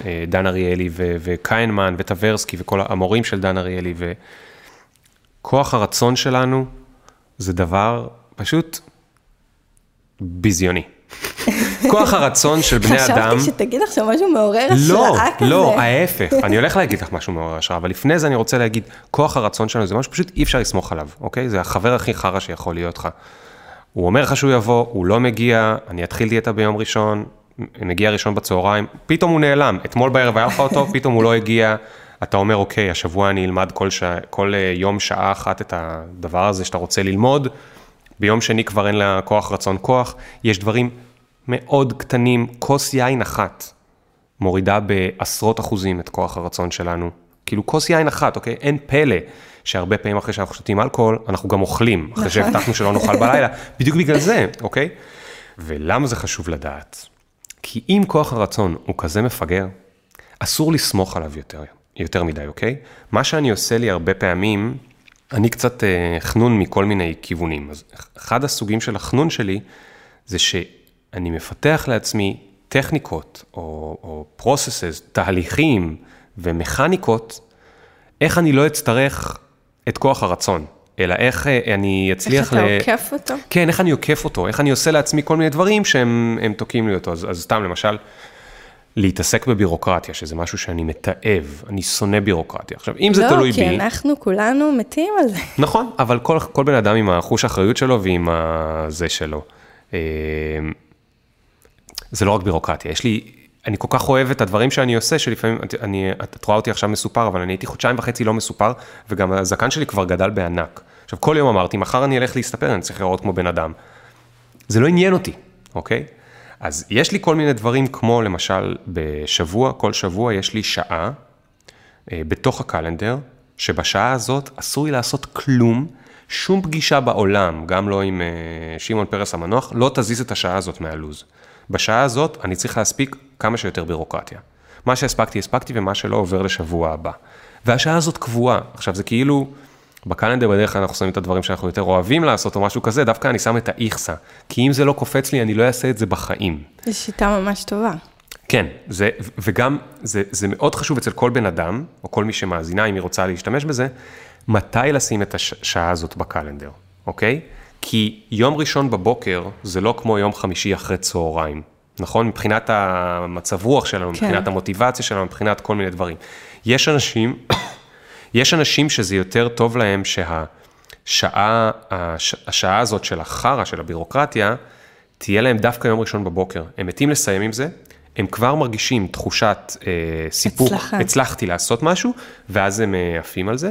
uh, דן אריאלי וקיינמן וטברסקי וכל המורים של דן אריאלי, וכוח הרצון שלנו זה דבר פשוט ביזיוני. כוח הרצון של בני אדם... חשבתי שתגיד עכשיו משהו מעורר השראה לא, כזה. לא, לא, ההפך. אני הולך להגיד לך משהו מעורר השראה, אבל לפני זה אני רוצה להגיד, כוח הרצון שלנו זה משהו פשוט אי אפשר לסמוך עליו, אוקיי? זה החבר הכי חרא שיכול להיות לך. הוא אומר לך שהוא יבוא, הוא לא מגיע, אני אתחיל דיאטה ביום ראשון, מגיע ראשון בצהריים, פתאום הוא נעלם. אתמול בערב היה לך אותו, פתאום הוא לא הגיע. אתה אומר, אוקיי, השבוע אני אלמד כל, ש... כל אה, יום שעה אחת את הדבר הזה שאתה רוצה ללמוד. ביום שני כבר אין לה כוח רצון כוח, יש דברים מאוד קטנים, כוס יין אחת, מורידה בעשרות אחוזים את כוח הרצון שלנו. כאילו כוס יין אחת, אוקיי? אין פלא שהרבה פעמים אחרי שאנחנו שותים אלכוהול, אנחנו גם אוכלים, אחרי נכון. שהבטחנו שלא נאכל בלילה, בדיוק בגלל זה, אוקיי? ולמה זה חשוב לדעת? כי אם כוח הרצון הוא כזה מפגר, אסור לסמוך עליו יותר, יותר מדי, אוקיי? מה שאני עושה לי הרבה פעמים, אני קצת אה, חנון מכל מיני כיוונים. אז אחד הסוגים של החנון שלי, זה שאני מפתח לעצמי טכניקות או, או processes, תהליכים ומכניקות, איך אני לא אצטרך את כוח הרצון, אלא איך אה, אני איך אצליח אתה עוקף אותו? כן, איך אני עוקף אותו, איך אני עושה לעצמי כל מיני דברים שהם הם תוקעים לי אותו. אז, אז סתם, למשל, להתעסק בבירוקרטיה, שזה משהו שאני מתעב, אני שונא בירוקרטיה. עכשיו, אם זה לא, תלוי כי בי... אנחנו כולנו מתים על זה. נכון, אבל כל, כל בן אדם עם החוש האחריות שלו ועם הזה שלו. אה, זה לא רק בירוקרטיה, יש לי, אני כל כך אוהב את הדברים שאני עושה, שלפעמים, את- אני, את, את רואה אותי עכשיו מסופר, אבל אני הייתי חודשיים וחצי לא מסופר, וגם הזקן שלי כבר גדל בענק. עכשיו, כל יום אמרתי, מחר אני אלך להסתפר, אני צריך לראות כמו בן אדם. זה לא עניין אותי, אוקיי? אז יש לי כל מיני דברים, כמו למשל בשבוע, כל שבוע יש לי שעה אה, בתוך הקלנדר, שבשעה הזאת אסור לי לעשות כלום, שום פגישה בעולם, גם לא עם אה, שמעון פרס המנוח, לא תזיז את השעה הזאת מהלו"ז. בשעה הזאת אני צריך להספיק כמה שיותר בירוקרטיה. מה שהספקתי, הספקתי, ומה שלא עובר לשבוע הבא. והשעה הזאת קבועה. עכשיו, זה כאילו, בקלנדר בדרך כלל אנחנו שמים את הדברים שאנחנו יותר אוהבים לעשות, או משהו כזה, דווקא אני שם את האיכסה. כי אם זה לא קופץ לי, אני לא אעשה את זה בחיים. זו שיטה ממש טובה. כן, זה, וגם זה, זה מאוד חשוב אצל כל בן אדם, או כל מי שמאזינה, אם היא רוצה להשתמש בזה, מתי לשים את השעה הזאת בקלנדר, אוקיי? כי יום ראשון בבוקר זה לא כמו יום חמישי אחרי צהריים, נכון? מבחינת המצב רוח שלנו, כן. מבחינת המוטיבציה שלנו, מבחינת כל מיני דברים. יש אנשים, יש אנשים שזה יותר טוב להם שהשעה, הש, השעה הזאת של החרא, של הבירוקרטיה, תהיה להם דווקא יום ראשון בבוקר. הם מתים לסיים עם זה, הם כבר מרגישים תחושת אה, סיפוק, הצלחה. הצלחתי לעשות משהו, ואז הם אה, עפים על זה.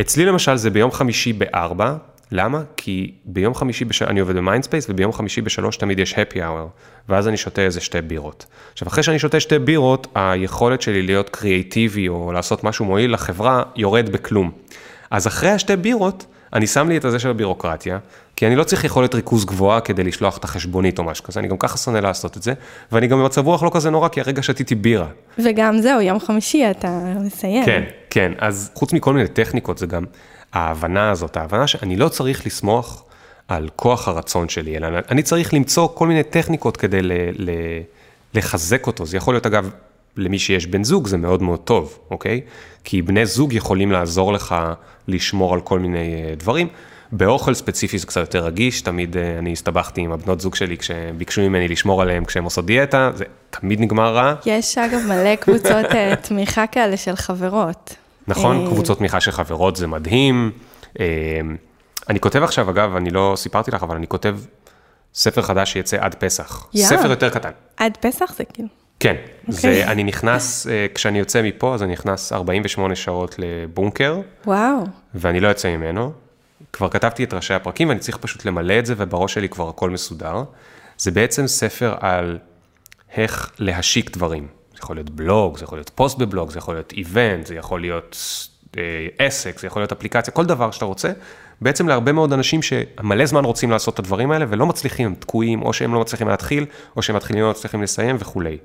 אצלי למשל זה ביום חמישי בארבע, למה? כי ביום חמישי, בש... אני עובד ב Mindspace, וביום חמישי בשלוש תמיד יש happy hour, ואז אני שותה איזה שתי בירות. עכשיו, אחרי שאני שותה שתי בירות, היכולת שלי להיות קריאיטיבי או לעשות משהו מועיל לחברה יורד בכלום. אז אחרי השתי בירות, אני שם לי את הזה של הבירוקרטיה, כי אני לא צריך יכולת ריכוז גבוהה כדי לשלוח את החשבונית או משהו כזה, אני גם ככה שונא לעשות את זה, ואני גם במצב רוח לא כזה נורא, כי הרגע שתיתי בירה. וגם זהו, יום חמישי אתה מסיים. כן, כן, אז חוץ מכל מיני טכניקות, זה גם ההבנה הזאת, ההבנה שאני לא צריך לסמוך על כוח הרצון שלי, אלא אני צריך למצוא כל מיני טכניקות כדי ל, ל, לחזק אותו. זה יכול להיות, אגב, למי שיש בן זוג, זה מאוד מאוד טוב, אוקיי? כי בני זוג יכולים לעזור לך לשמור על כל מיני אה, דברים. באוכל ספציפי זה קצת יותר רגיש, תמיד אה, אני הסתבכתי עם הבנות זוג שלי כשביקשו ממני לשמור עליהם כשהם עושות דיאטה, זה תמיד נגמר רע. יש אגב מלא קבוצות אה, תמיכה כאלה של חברות. נכון, אה, קבוצות תמיכה של חברות זה מדהים. אה, אני כותב עכשיו, אגב, אני לא סיפרתי לך, אבל אני כותב ספר חדש שיצא עד פסח. ספר יותר קטן. עד פסח זה כאילו. כן, אוקיי. זה, אני נכנס, אה, כשאני יוצא מפה, אז אני נכנס 48 שעות לבונקר, וואו. ואני לא יוצא ממנו. כבר כתבתי את ראשי הפרקים, ואני צריך פשוט למלא את זה, ובראש שלי כבר הכל מסודר. זה בעצם ספר על איך להשיק דברים. זה יכול להיות בלוג, זה יכול להיות פוסט בבלוג, זה יכול להיות איבנט, זה יכול להיות אה, עסק, זה יכול להיות אפליקציה, כל דבר שאתה רוצה. בעצם להרבה מאוד אנשים שמלא זמן רוצים לעשות את הדברים האלה ולא מצליחים, הם תקועים, או שהם לא מצליחים להתחיל, או שהם מתחילים לא מצליחים לסיים וכולי.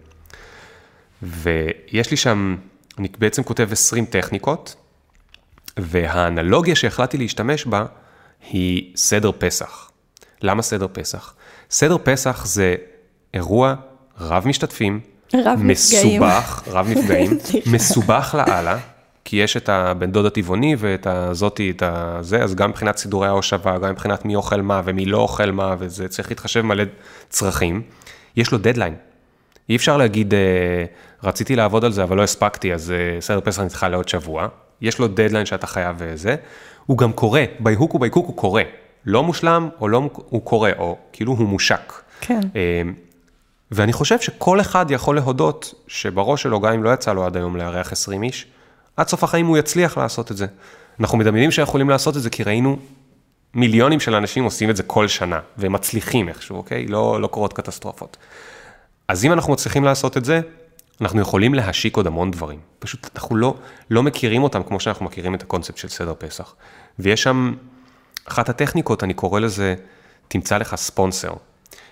ויש לי שם, אני בעצם כותב 20 טכניקות, והאנלוגיה שהחלטתי להשתמש בה היא סדר פסח. למה סדר פסח? סדר פסח זה אירוע רב משתתפים, רב נפגעים. מסובך, רב נפגעים. מסובך לאללה, כי יש את הבן דוד הטבעוני ואת הזאתי, את הזה, אז גם מבחינת סידורי ההושבה, גם מבחינת מי אוכל מה ומי לא אוכל מה, וזה צריך להתחשב מלא צרכים. יש לו דדליין. אי אפשר להגיד, אה, רציתי לעבוד על זה, אבל לא הספקתי, אז אה, סדר פסח נדחה לעוד שבוע. יש לו דדליין שאתה חייב וזה. הוא גם קורה, by hook or by crook הוא קורה. לא מושלם, או לא, הוא קורה, או כאילו הוא מושק. כן. ואני חושב שכל אחד יכול להודות שבראש שלו, גם אם לא יצא לו עד היום לארח 20 איש, עד סוף החיים הוא יצליח לעשות את זה. אנחנו מדמיינים שיכולים לעשות את זה כי ראינו מיליונים של אנשים עושים את זה כל שנה, והם מצליחים איכשהו, אוקיי? לא, לא קורות קטסטרופות. אז אם אנחנו מצליחים לעשות את זה, אנחנו יכולים להשיק עוד המון דברים. פשוט אנחנו לא, לא מכירים אותם כמו שאנחנו מכירים את הקונספט של סדר פסח. ויש שם, אחת הטכניקות, אני קורא לזה, תמצא לך ספונסר.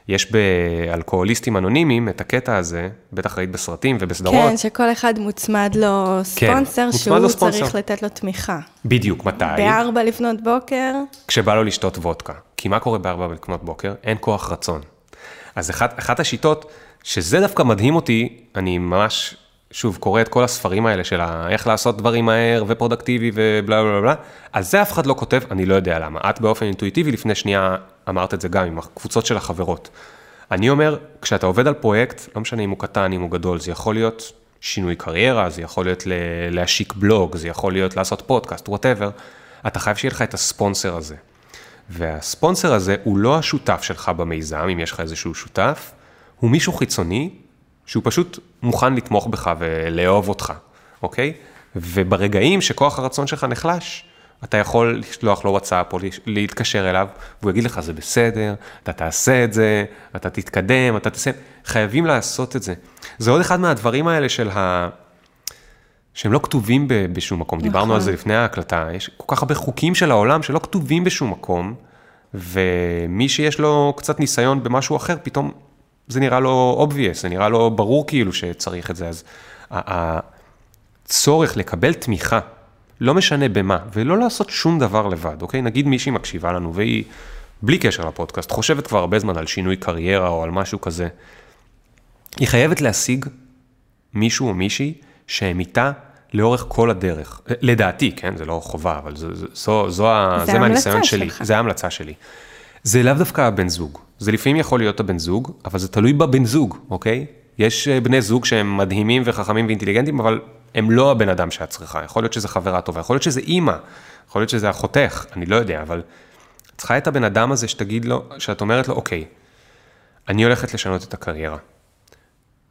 יש באלכוהוליסטים אנונימיים את הקטע הזה, בטח ראית בסרטים ובסדרות. כן, שכל אחד מוצמד לו כן, ספונסר, מוצמד שהוא לו ספונסר. צריך לתת לו תמיכה. בדיוק, מתי? בארבע לפנות בוקר, כשבא לו לשתות וודקה. כי מה קורה בארבע לקנות בוקר? אין כוח רצון. אז אחת, אחת השיטות, שזה דווקא מדהים אותי, אני ממש, שוב, קורא את כל הספרים האלה של איך לעשות דברים מהר ופרודקטיבי ובלה בלה בלה, על זה אף אחד לא כותב, אני לא יודע למה. את באופן אינטואיטיבי לפני שנייה אמרת את זה גם עם הקבוצות של החברות. אני אומר, כשאתה עובד על פרויקט, לא משנה אם הוא קטן, אם הוא גדול, זה יכול להיות שינוי קריירה, זה יכול להיות להשיק בלוג, זה יכול להיות לעשות פודקאסט, whatever, אתה חייב שיהיה לך את הספונסר הזה. והספונסר הזה הוא לא השותף שלך במיזם, אם יש לך איזשהו שותף, הוא מישהו חיצוני, שהוא פשוט מוכן לתמוך בך ולאהוב אותך, אוקיי? וברגעים שכוח הרצון שלך נחלש, אתה יכול לשלוח לו וואטסאפ או להתקשר אליו, והוא יגיד לך, זה בסדר, אתה תעשה את זה, אתה תתקדם, אתה תעשה... חייבים לעשות את זה. זה עוד אחד מהדברים האלה של ה... שהם לא כתובים ב- בשום מקום. דיברנו נכון. על זה לפני ההקלטה, יש כל כך הרבה חוקים של העולם שלא כתובים בשום מקום, ומי שיש לו קצת ניסיון במשהו אחר, פתאום זה נראה לו obvious, זה נראה לו ברור כאילו שצריך את זה, אז הצורך לקבל תמיכה, לא משנה במה, ולא לעשות שום דבר לבד, אוקיי? נגיד מישהי מקשיבה לנו והיא, בלי קשר לפודקאסט, חושבת כבר הרבה זמן על שינוי קריירה או על משהו כזה, היא חייבת להשיג מישהו או מישהי שהם איתה לאורך כל הדרך. לדעתי, כן, זה לא חובה, אבל זה, זה, זו, זו, זה זה מהניסיון שלי, שלך. זה ההמלצה שלי. זה לאו דווקא הבן זוג, זה לפעמים יכול להיות הבן זוג, אבל זה תלוי בבן זוג, אוקיי? יש אה, בני זוג שהם מדהימים וחכמים ואינטליגנטים, אבל הם לא הבן אדם שאת צריכה. יכול להיות שזה חברה טובה, יכול להיות שזה אימא, יכול להיות שזה אחותך, אני לא יודע, אבל צריכה את הבן אדם הזה שתגיד לו, שאת אומרת לו, אוקיי, אני הולכת לשנות את הקריירה.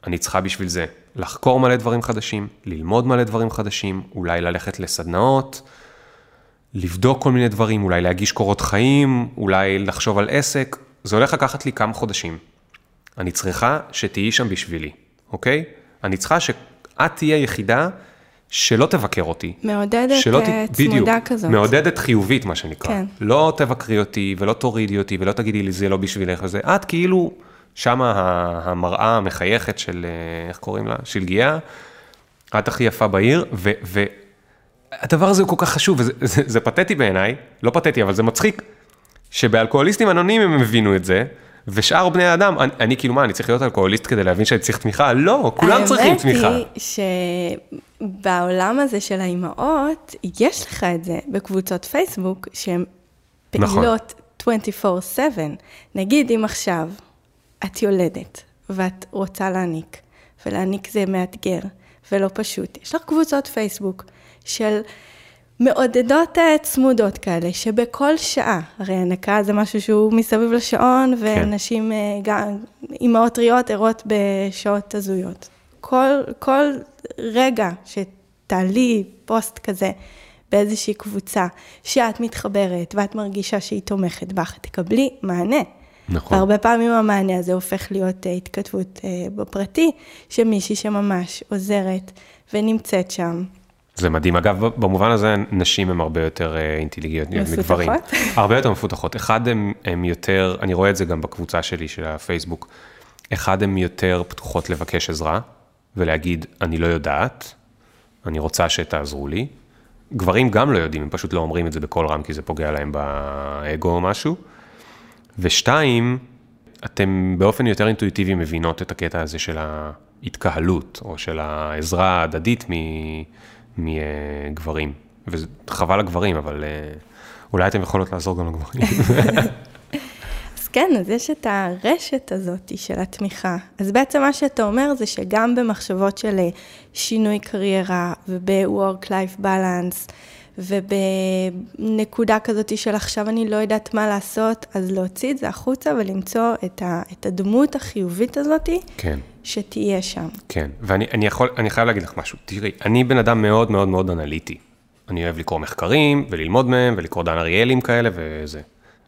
אני צריכה בשביל זה לחקור מלא דברים חדשים, ללמוד מלא דברים חדשים, אולי ללכת לסדנאות, לבדוק כל מיני דברים, אולי להגיש קורות חיים, אולי לחשוב על עסק. זה הולך לקחת לי כמה חודשים. אני צריכה שתהיי שם בשבילי, אוקיי? אני צריכה שאת תהיה יחידה שלא תבקר אותי. מעודדת שלא אה, ת- צמודה כזאת. מעודדת חיובית, מה שנקרא. כן. לא תבקרי אותי ולא תורידי אותי ולא תגידי לי זה לא בשבילך וזה. את כאילו שמה המראה המחייכת של, אה, איך קוראים לה? שלגיה. את הכי יפה בעיר, ו... ו... הדבר הזה הוא כל כך חשוב, וזה זה, זה פתטי בעיניי, לא פתטי, אבל זה מצחיק, שבאלכוהוליסטים אנונימיים הם הבינו את זה, ושאר בני האדם, אני, אני כאילו מה, אני צריך להיות אלכוהוליסט כדי להבין שאני צריך תמיכה? לא, כולם צריכים תמיכה. האמת היא שבעולם הזה של האימהות, יש לך את זה בקבוצות פייסבוק, שהן נכון. פעילות 24/7. נגיד אם עכשיו את יולדת, ואת רוצה להניק, ולהניק זה מאתגר ולא פשוט, יש לך קבוצות פייסבוק של מעודדות אה, צמודות כאלה, שבכל שעה, הרי הנקה זה משהו שהוא מסביב לשעון, ונשים, אה, גם, אימהות טריות ערות בשעות הזויות. כל, כל רגע שתעלי פוסט כזה באיזושהי קבוצה, שאת מתחברת ואת מרגישה שהיא תומכת בך, תקבלי מענה. נכון. והרבה פעמים המענה הזה הופך להיות אה, התכתבות אה, בפרטי, שמישהי שממש עוזרת ונמצאת שם. זה מדהים. אגב, במובן הזה, נשים הן הרבה יותר אה, אינטליגנטיות מגברים. מפותחות? הרבה יותר מפותחות. אחד, הן הן יותר, אני רואה את זה גם בקבוצה שלי, של הפייסבוק, אחד, הן יותר פתוחות לבקש עזרה, ולהגיד, אני לא יודעת, אני רוצה שתעזרו לי. גברים גם לא יודעים, הם פשוט לא אומרים את זה בקול רם, כי זה פוגע להם באגו או משהו. ושתיים, אתם באופן יותר אינטואיטיבי מבינות את הקטע הזה של ההתקהלות, או של העזרה ההדדית מ- מגברים. וזה חבל לגברים, אבל אה, אולי אתם יכולות לעזור גם לגברים. אז כן, אז יש את הרשת הזאת של התמיכה. אז בעצם מה שאתה אומר זה שגם במחשבות של אה, שינוי קריירה וב-work-life balance ובנקודה כזאת של עכשיו אני לא יודעת מה לעשות, אז להוציא את זה החוצה ולמצוא את, ה, את הדמות החיובית הזאת כן. שתהיה שם. כן, ואני אני יכול, אני חייב להגיד לך משהו. תראי, אני בן אדם מאוד מאוד מאוד אנליטי. אני אוהב לקרוא מחקרים וללמוד מהם ולקרוא דן אריאלים כאלה וזה.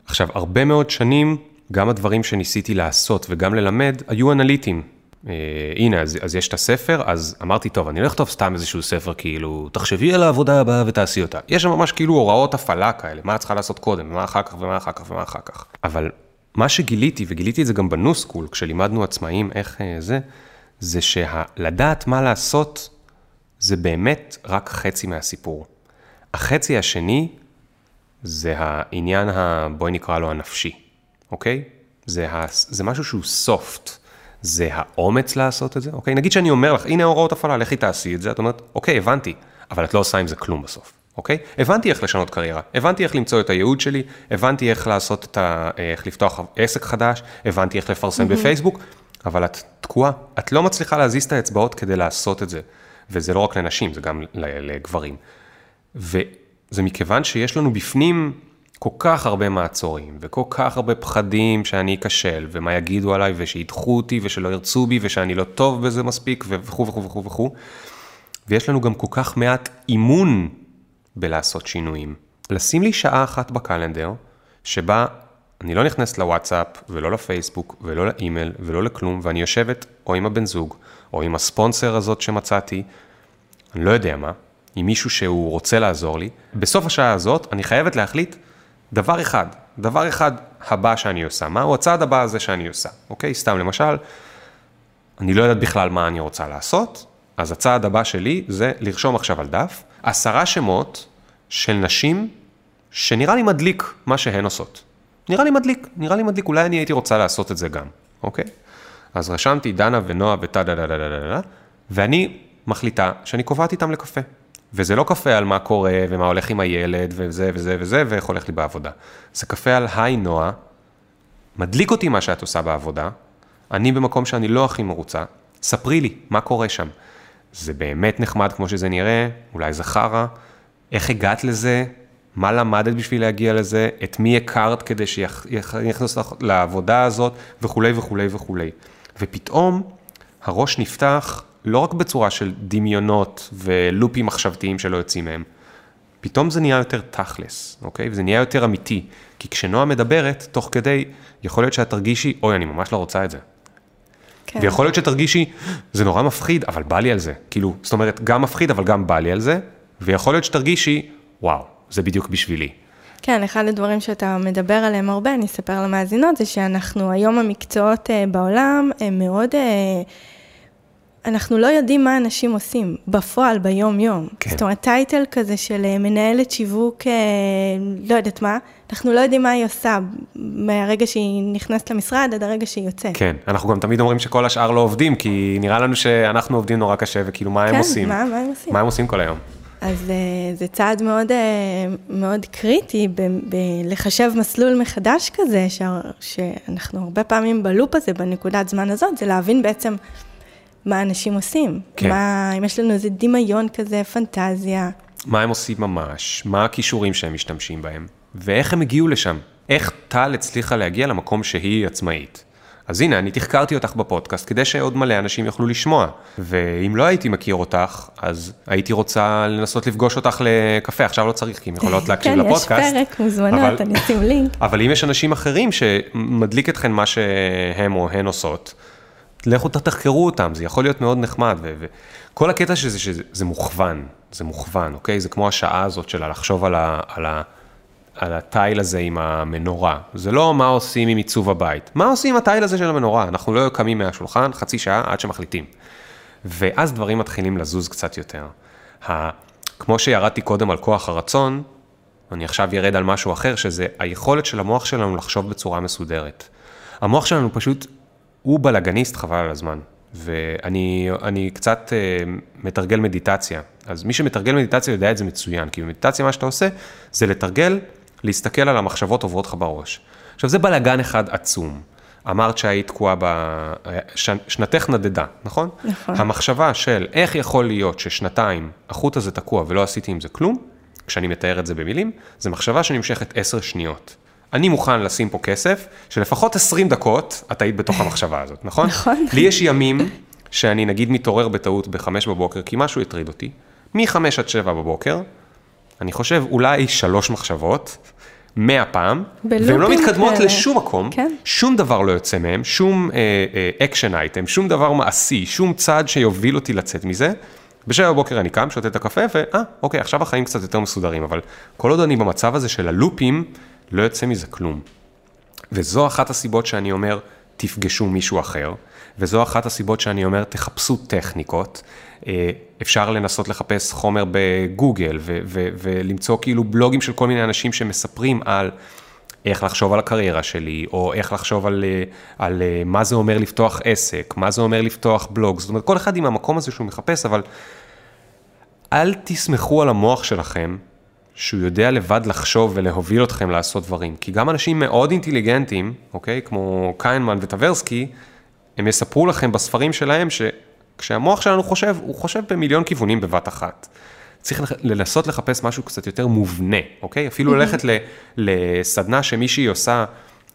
עכשיו, הרבה מאוד שנים, גם הדברים שניסיתי לעשות וגם ללמד היו אנליטיים. אה, הנה, אז, אז יש את הספר, אז אמרתי, טוב, אני לא אכתוב סתם איזשהו ספר, כאילו, תחשבי על העבודה הבאה ותעשי אותה. יש שם ממש כאילו הוראות הפעלה כאלה, מה את צריכה לעשות קודם, ומה אחר כך, ומה אחר כך, ומה אחר כך. אבל מה שגיליתי, וגיליתי את זה גם בנוסקול, כשלימדנו עצמאים איך אה, זה, זה שלדעת מה לעשות, זה באמת רק חצי מהסיפור. החצי השני זה העניין, ה, בואי נקרא לו הנפשי, אוקיי? זה, ה, זה משהו שהוא soft, זה האומץ לעשות את זה, אוקיי? נגיד שאני אומר לך, הנה הוראות הפעלה, לכי תעשי את זה, את אומרת, אוקיי, הבנתי, אבל את לא עושה עם זה כלום בסוף, אוקיי? הבנתי איך לשנות קריירה, הבנתי איך למצוא את הייעוד שלי, הבנתי איך לעשות את ה... איך לפתוח עסק חדש, הבנתי איך לפרסם mm-hmm. בפייסבוק, אבל את תקועה, את לא מצליחה להזיז את האצבעות כדי לעשות את זה. וזה לא רק לנשים, זה גם לגברים. וזה מכיוון שיש לנו בפנים כל כך הרבה מעצורים, וכל כך הרבה פחדים שאני אכשל, ומה יגידו עליי, ושידחו אותי, ושלא ירצו בי, ושאני לא טוב בזה מספיק, וכו' וכו' וכו' וכו'. ויש לנו גם כל כך מעט אימון בלעשות שינויים. לשים לי שעה אחת בקלנדר, שבה אני לא נכנסת לוואטסאפ, ולא לפייסבוק, ולא לאימייל, ולא לכלום, ואני יושבת או עם הבן זוג, או עם הספונסר הזאת שמצאתי, אני לא יודע מה, עם מישהו שהוא רוצה לעזור לי, בסוף השעה הזאת אני חייבת להחליט דבר אחד, דבר אחד הבא שאני עושה, מהו הצעד הבא הזה שאני עושה, אוקיי? סתם למשל, אני לא יודעת בכלל מה אני רוצה לעשות, אז הצעד הבא שלי זה לרשום עכשיו על דף עשרה שמות של נשים שנראה לי מדליק מה שהן עושות. נראה לי מדליק, נראה לי מדליק, אולי אני הייתי רוצה לעשות את זה גם, אוקיי? אז רשמתי דנה ונועה וטה דה דה דה דה דה, ואני מחליטה שאני קובעת איתם לקפה. וזה לא קפה על מה קורה ומה הולך עם הילד וזה וזה וזה ואיך הולך לי בעבודה. זה קפה על היי נועה, מדליק אותי מה שאת עושה בעבודה, אני במקום שאני לא הכי מרוצה, ספרי לי מה קורה שם. זה באמת נחמד כמו שזה נראה, אולי זה חרא, איך הגעת לזה, מה למדת בשביל להגיע לזה, את מי הכרת כדי שיכנס לעבודה הזאת וכולי וכולי וכולי. ופתאום הראש נפתח לא רק בצורה של דמיונות ולופים מחשבתיים שלא יוצאים מהם, פתאום זה נהיה יותר תכלס, אוקיי? וזה נהיה יותר אמיתי. כי כשנועה מדברת, תוך כדי, יכול להיות שאת תרגישי, אוי, אני ממש לא רוצה את זה. כן. ויכול להיות שתרגישי, זה נורא מפחיד, אבל בא לי על זה. כאילו, זאת אומרת, גם מפחיד, אבל גם בא לי על זה, ויכול להיות שתרגישי, וואו, זה בדיוק בשבילי. כן, אחד הדברים שאתה מדבר עליהם הרבה, אני אספר למאזינות, זה שאנחנו, היום המקצועות אה, בעולם הם מאוד... אה, אנחנו לא יודעים מה אנשים עושים בפועל, ביום-יום. כן. זאת אומרת, טייטל כזה של אה, מנהלת שיווק, לא יודעת מה, אנחנו לא יודעים מה היא עושה מהרגע שהיא נכנסת למשרד עד הרגע שהיא יוצאת. כן, אנחנו גם תמיד אומרים שכל השאר לא עובדים, כי נראה לנו שאנחנו עובדים נורא קשה, וכאילו, מה כן, הם עושים? כן, מה, מה הם עושים? מה הם עושים כל היום? אז uh, זה צעד מאוד, מאוד קריטי בלחשב מסלול מחדש כזה, ש, שאנחנו הרבה פעמים בלופ הזה, בנקודת זמן הזאת, זה להבין בעצם מה אנשים עושים. כן. מה, אם יש לנו איזה דמיון כזה, פנטזיה. מה הם עושים ממש, מה הכישורים שהם משתמשים בהם, ואיך הם הגיעו לשם. איך טל הצליחה להגיע למקום שהיא עצמאית. אז הנה, אני תחקרתי אותך בפודקאסט כדי שעוד מלא אנשים יוכלו לשמוע. ואם לא הייתי מכיר אותך, אז הייתי רוצה לנסות לפגוש אותך לקפה. עכשיו לא צריך, כי הן יכולות להקשיב לפודקאסט. כן, יש פרק, מוזמנות, אני אשים לינק. אבל אם יש אנשים אחרים שמדליק אתכם מה שהם או הן עושות, לכו תחקרו אותם, זה יכול להיות מאוד נחמד. וכל הקטע שזה, שזה מוכוון, זה מוכוון, אוקיי? זה כמו השעה הזאת של לחשוב על ה... על ה על התיל הזה עם המנורה. זה לא מה עושים עם עיצוב הבית, מה עושים עם התיל הזה של המנורה? אנחנו לא קמים מהשולחן חצי שעה עד שמחליטים. ואז דברים מתחילים לזוז קצת יותר. ה... כמו שירדתי קודם על כוח הרצון, אני עכשיו ירד על משהו אחר, שזה היכולת של המוח שלנו לחשוב בצורה מסודרת. המוח שלנו פשוט, הוא בלאגניסט חבל על הזמן. ואני קצת uh, מתרגל מדיטציה. אז מי שמתרגל מדיטציה יודע את זה מצוין, כי במדיטציה מה שאתה עושה זה לתרגל להסתכל על המחשבות עוברות לך בראש. עכשיו, זה בלאגן אחד עצום. אמרת שהיית תקועה ב... ש... שנתך נדדה, נכון? נכון. המחשבה של איך יכול להיות ששנתיים החוט הזה תקוע ולא עשיתי עם זה כלום, כשאני מתאר את זה במילים, זה מחשבה שנמשכת עשר שניות. אני מוכן לשים פה כסף, שלפחות 20 דקות את היית בתוך המחשבה הזאת, נכון? נכון. לי יש ימים שאני נגיד מתעורר בטעות ב-5 בבוקר, כי משהו הטריד אותי, מ-5 עד 7 בבוקר, אני חושב אולי שלוש מחשבות, מאה פעם, בלופים והן לא מתקדמות כאלה. לשום מקום, כן. שום דבר לא יוצא מהם, שום action item, שום דבר מעשי, שום צעד שיוביל אותי לצאת מזה. בשבע בבוקר אני קם, שותה את הקפה, ואה, אוקיי, עכשיו החיים קצת יותר מסודרים, אבל כל עוד אני במצב הזה של הלופים, לא יוצא מזה כלום. וזו אחת הסיבות שאני אומר, תפגשו מישהו אחר, וזו אחת הסיבות שאני אומר, תחפשו טכניקות. אה, אפשר לנסות לחפש חומר בגוגל ולמצוא כאילו בלוגים של כל מיני אנשים שמספרים על איך לחשוב על הקריירה שלי, או איך לחשוב על, אה, על אה, מה זה אומר לפתוח עסק, מה זה אומר לפתוח בלוג. זאת אומרת, כל אחד עם המקום הזה שהוא מחפש, אבל אל תסמכו על המוח שלכם, שהוא יודע לבד לחשוב ולהוביל אתכם לעשות דברים. כי גם אנשים מאוד אינטליגנטים, אוקיי, כמו קיינמן וטברסקי, הם יספרו לכם בספרים שלהם שכשהמוח שלנו חושב, הוא חושב במיליון כיוונים בבת אחת. צריך לנסות לחפש משהו קצת יותר מובנה, אוקיי? אפילו ללכת ל- לסדנה שמישהי עושה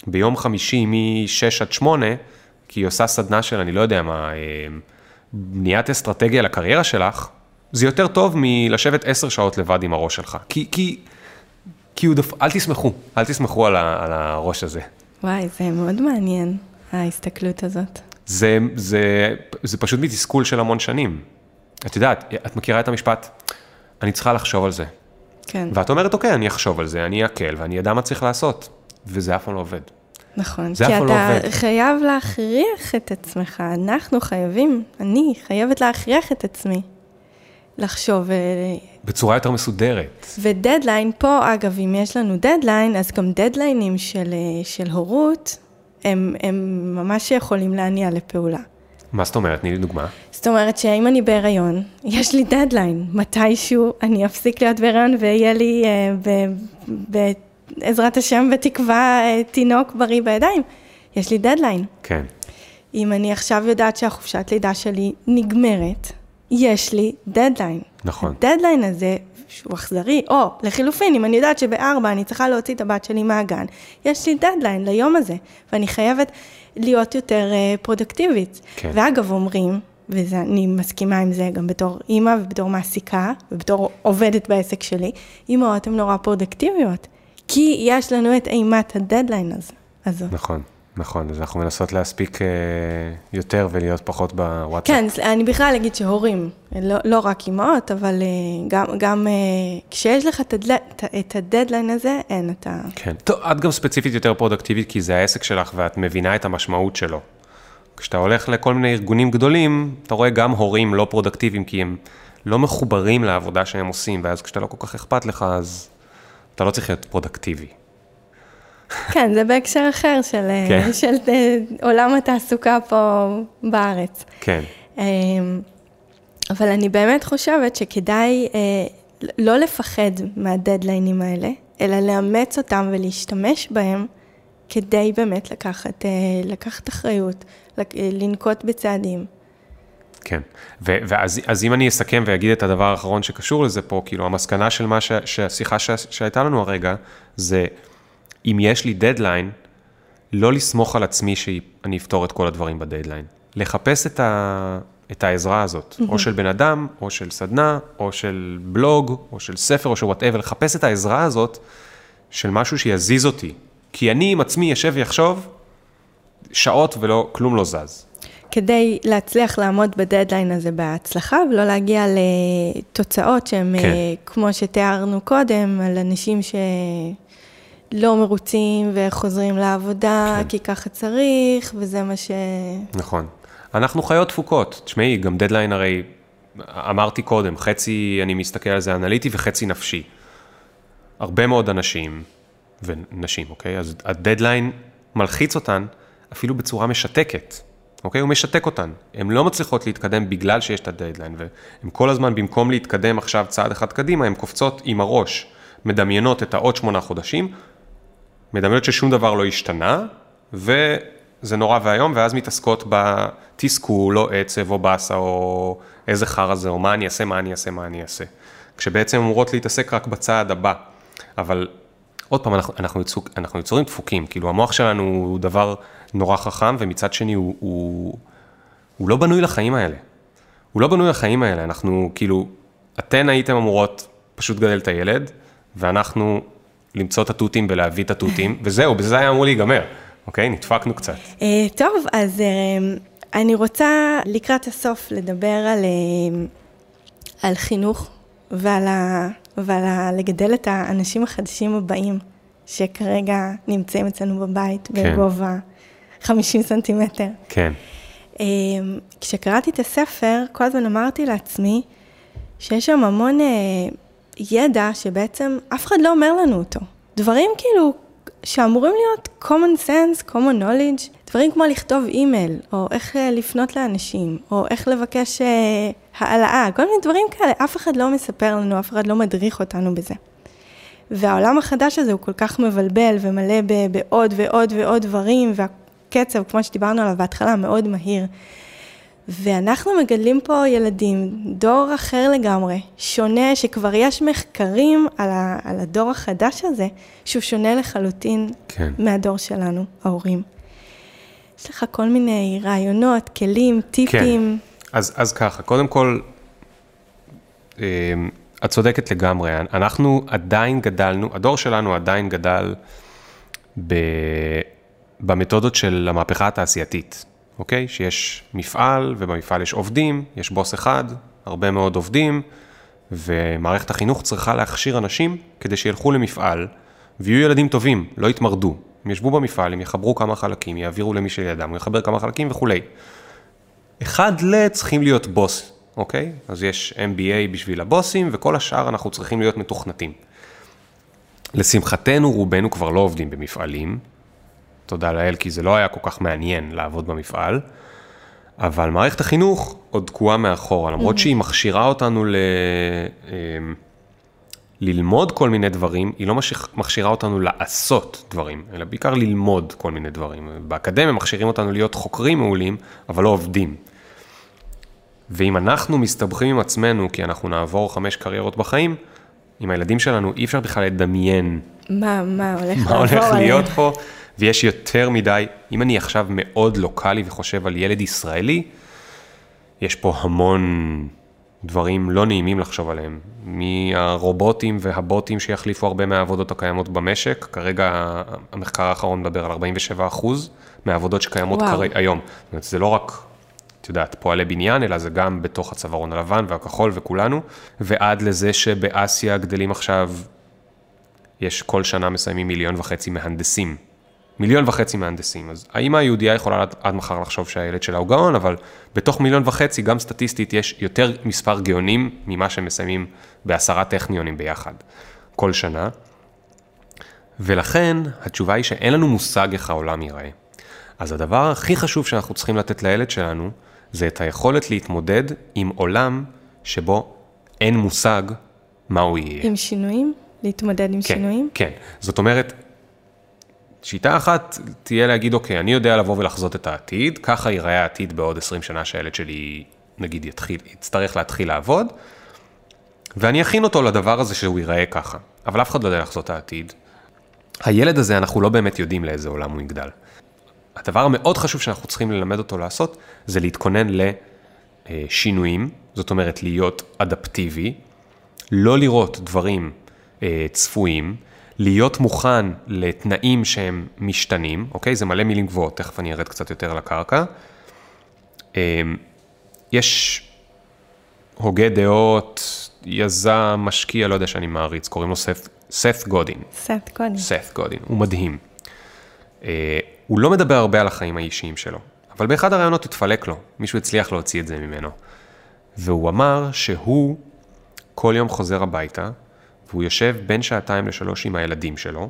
ביום חמישי מ-6 עד 8, כי היא עושה סדנה של, אני לא יודע מה, אה, בניית אסטרטגיה לקריירה שלך, זה יותר טוב מלשבת עשר שעות לבד עם הראש שלך. כי, כי, כי הוא דפ... אל תסמכו, אל תסמכו על, ה, על הראש הזה. וואי, זה מאוד מעניין, ההסתכלות הזאת. זה, זה, זה פשוט מתסכול של המון שנים. את יודעת, את מכירה את המשפט, אני צריכה לחשוב על זה. כן, ואת אומרת, אוקיי, אני אחשוב על זה, אני אקל ואני אדע מה צריך לעשות. וזה אף פעם לא עובד. נכון. כי לא אתה עובד. חייב להכריח את עצמך, אנחנו חייבים, אני חייבת להכריח את עצמי לחשוב. אה, בצורה יותר מסודרת. ודדליין, פה אגב, אם יש לנו דדליין, אז גם דדליינים של, אה, של הורות, הם, הם ממש יכולים להניע לפעולה. מה זאת אומרת? תני לי דוגמה. זאת אומרת שאם אני בהיריון, יש לי דדליין, מתישהו אני אפסיק להיות בהיריון ויהיה לי, אה, ב- בעזרת השם, בתקווה, אה, תינוק בריא בידיים. יש לי דדליין. כן. אם אני עכשיו יודעת שהחופשת לידה שלי נגמרת, יש לי דדליין. נכון. הדדליין הזה, שהוא אכזרי, או לחילופין, אם אני יודעת שבארבע אני צריכה להוציא את הבת שלי מהגן, יש לי דדליין ליום הזה, ואני חייבת להיות יותר uh, פרודקטיבית. כן. ואגב, אומרים, ואני מסכימה עם זה גם בתור אימא ובתור מעסיקה, ובתור עובדת בעסק שלי, אימהות הן נורא פרודקטיביות, כי יש לנו את אימת הדדליין הזה. הזאת. נכון, נכון. אז אנחנו מנסות להספיק אה, יותר ולהיות פחות בוואטסאפ. כן, אני בכלל אגיד שהורים, לא, לא רק אימהות, אבל אה, גם, גם אה, כשיש לך את את הדדליין הזה, אין, אתה... כן. טוב, את גם ספציפית יותר פרודקטיבית, כי זה העסק שלך ואת מבינה את המשמעות שלו. כשאתה הולך לכל מיני ארגונים גדולים, אתה רואה גם הורים לא פרודקטיביים, כי הם לא מחוברים לעבודה שהם עושים, ואז כשאתה לא כל כך אכפת לך, אז אתה לא צריך להיות פרודקטיבי. כן, זה בהקשר אחר של, אה, כן. של אה, עולם התעסוקה פה בארץ. כן, אה, אבל אני באמת חושבת שכדאי אה, לא לפחד מהדדליינים האלה, אלא לאמץ אותם ולהשתמש בהם כדי באמת לקחת, לקחת אחריות, לנקוט בצעדים. כן. ו- ואז אז אם אני אסכם ואגיד את הדבר האחרון שקשור לזה פה, כאילו המסקנה של מה ש- שהשיחה ש- שהייתה לנו הרגע, זה אם יש לי דדליין, לא לסמוך על עצמי שאני אפתור את כל הדברים בדדליין. לחפש את, ה- את העזרה הזאת, או של בן אדם, או של סדנה, או של בלוג, או של ספר, או של whatever, לחפש את העזרה הזאת של משהו שיזיז אותי. כי אני עם עצמי אשב ויחשוב שעות ולא, כלום לא זז. כדי להצליח לעמוד בדדליין הזה בהצלחה ולא להגיע לתוצאות שהן, כן. אה, כמו שתיארנו קודם, על אנשים שלא מרוצים וחוזרים לעבודה כן. כי ככה צריך, וזה מה ש... נכון. אנחנו חיות תפוקות. תשמעי, גם דדליין הרי, אמרתי קודם, חצי אני מסתכל על זה אנליטי וחצי נפשי. הרבה מאוד אנשים, ונשים, אוקיי? אז הדדליין מלחיץ אותן אפילו בצורה משתקת, אוקיי? הוא משתק אותן. הן לא מצליחות להתקדם בגלל שיש את הדדליין, והן כל הזמן, במקום להתקדם עכשיו צעד אחד קדימה, הן קופצות עם הראש, מדמיינות את העוד שמונה חודשים, מדמיינות ששום דבר לא השתנה, וזה נורא ואיום, ואז מתעסקות בתסכול, או עצב, או באסה, או איזה חרא זה, או מה אני אעשה, מה אני אעשה, מה אני אעשה. כשבעצם אמורות להתעסק רק בצעד הבא. אבל עוד פעם, אנחנו, אנחנו, יצור, אנחנו יצורים דפוקים, כאילו המוח שלנו הוא דבר נורא חכם, ומצד שני הוא, הוא, הוא לא בנוי לחיים האלה. הוא לא בנוי לחיים האלה, אנחנו כאילו, אתן הייתם אמורות פשוט לגדל את הילד, ואנחנו למצוא את התותים ולהביא את התותים, וזהו, בזה היה אמור להיגמר, אוקיי? נדפקנו קצת. אה, טוב, אז אה, אני רוצה לקראת הסוף לדבר על, אה, על חינוך ועל, ה, ועל ה, לגדל את האנשים החדשים הבאים, שכרגע נמצאים אצלנו בבית כן. בגובה 50 סנטימטר. כן. כשקראתי את הספר, כל הזמן אמרתי לעצמי שיש שם המון ידע שבעצם אף אחד לא אומר לנו אותו. דברים כאילו שאמורים להיות common sense, common knowledge, דברים כמו לכתוב אימייל, או איך אה, לפנות לאנשים, או איך לבקש אה, העלאה, כל מיני דברים כאלה, אף אחד לא מספר לנו, אף אחד לא מדריך אותנו בזה. והעולם החדש הזה הוא כל כך מבלבל ומלא בעוד ועוד ועוד דברים, והקצב, כמו שדיברנו עליו בהתחלה, מאוד מהיר. ואנחנו מגדלים פה ילדים, דור אחר לגמרי, שונה, שכבר יש מחקרים על, ה, על הדור החדש הזה, שהוא שונה לחלוטין כן. מהדור שלנו, ההורים. יש לך כל מיני רעיונות, כלים, טיפים. כן. אז, אז ככה, קודם כל, אה, את צודקת לגמרי, אנחנו עדיין גדלנו, הדור שלנו עדיין גדל ב, במתודות של המהפכה התעשייתית, אוקיי? שיש מפעל, ובמפעל יש עובדים, יש בוס אחד, הרבה מאוד עובדים, ומערכת החינוך צריכה להכשיר אנשים כדי שילכו למפעל, ויהיו ילדים טובים, לא יתמרדו. הם ישבו במפעל, הם יחברו כמה חלקים, יעבירו למי שלידם, הוא יחבר כמה חלקים וכולי. אחד ל צריכים להיות בוס, אוקיי? אז יש MBA בשביל הבוסים, וכל השאר אנחנו צריכים להיות מתוכנתים. לשמחתנו, רובנו כבר לא עובדים במפעלים, תודה לאל, כי זה לא היה כל כך מעניין לעבוד במפעל, אבל מערכת החינוך עוד תקועה מאחורה, למרות שהיא מכשירה אותנו ל... אמ, ללמוד כל מיני דברים, היא לא מכשירה אותנו לעשות דברים, אלא בעיקר ללמוד כל מיני דברים. באקדמיה מכשירים אותנו להיות חוקרים מעולים, אבל לא עובדים. ואם אנחנו מסתבכים עם עצמנו, כי אנחנו נעבור חמש קריירות בחיים, עם הילדים שלנו אי אפשר בכלל לדמיין מה, מה הולך מה הולך. להיות פה, ויש יותר מדי, אם אני עכשיו מאוד לוקאלי וחושב על ילד ישראלי, יש פה המון דברים לא נעימים לחשוב עליהם. מהרובוטים והבוטים שיחליפו הרבה מהעבודות הקיימות במשק, כרגע המחקר האחרון מדבר על 47 אחוז מהעבודות שקיימות. כרגע היום. זאת אומרת, זה לא רק, את יודעת, פועלי בניין, אלא זה גם בתוך הצווארון הלבן והכחול וכולנו, ועד לזה שבאסיה גדלים עכשיו יש כל שנה מסיימים מיליון וחצי מהנדסים. מיליון וחצי מהנדסים. אז האמא היהודייה יכולה עד, עד מחר לחשוב שהילד שלה הוא גאון, אבל בתוך מיליון וחצי, גם סטטיסטית, יש יותר מספר גאונים ממה שמסיימים בעשרה טכניונים ביחד, כל שנה. ולכן, התשובה היא שאין לנו מושג איך העולם ייראה. אז הדבר הכי חשוב שאנחנו צריכים לתת לילד שלנו, זה את היכולת להתמודד עם עולם שבו אין מושג מה הוא יהיה. עם שינויים? להתמודד עם כן, שינויים? כן. זאת אומרת, שיטה אחת תהיה להגיד, אוקיי, אני יודע לבוא ולחזות את העתיד, ככה ייראה העתיד בעוד 20 שנה שהילד שלי, נגיד, יתחיל, יצטרך להתחיל לעבוד, ואני אכין אותו לדבר הזה שהוא ייראה ככה. אבל אף אחד לא יודע לחזות את העתיד. הילד הזה, אנחנו לא באמת יודעים לאיזה עולם הוא יגדל. הדבר המאוד חשוב שאנחנו צריכים ללמד אותו לעשות, זה להתכונן לשינויים, זאת אומרת, להיות אדפטיבי, לא לראות דברים אה, צפויים, להיות מוכן לתנאים שהם משתנים, אוקיי? זה מלא מילים גבוהות, תכף אני ארד קצת יותר לקרקע. אה, יש הוגה דעות, יזם, משקיע, לא יודע שאני מעריץ, קוראים לו סף, סף גודין. סט קודם. סף גודין, הוא מדהים. הוא לא מדבר הרבה על החיים האישיים שלו, אבל באחד הראיונות התפלק לו, מישהו הצליח להוציא את זה ממנו. והוא אמר שהוא כל יום חוזר הביתה, והוא יושב בין שעתיים לשלוש עם הילדים שלו.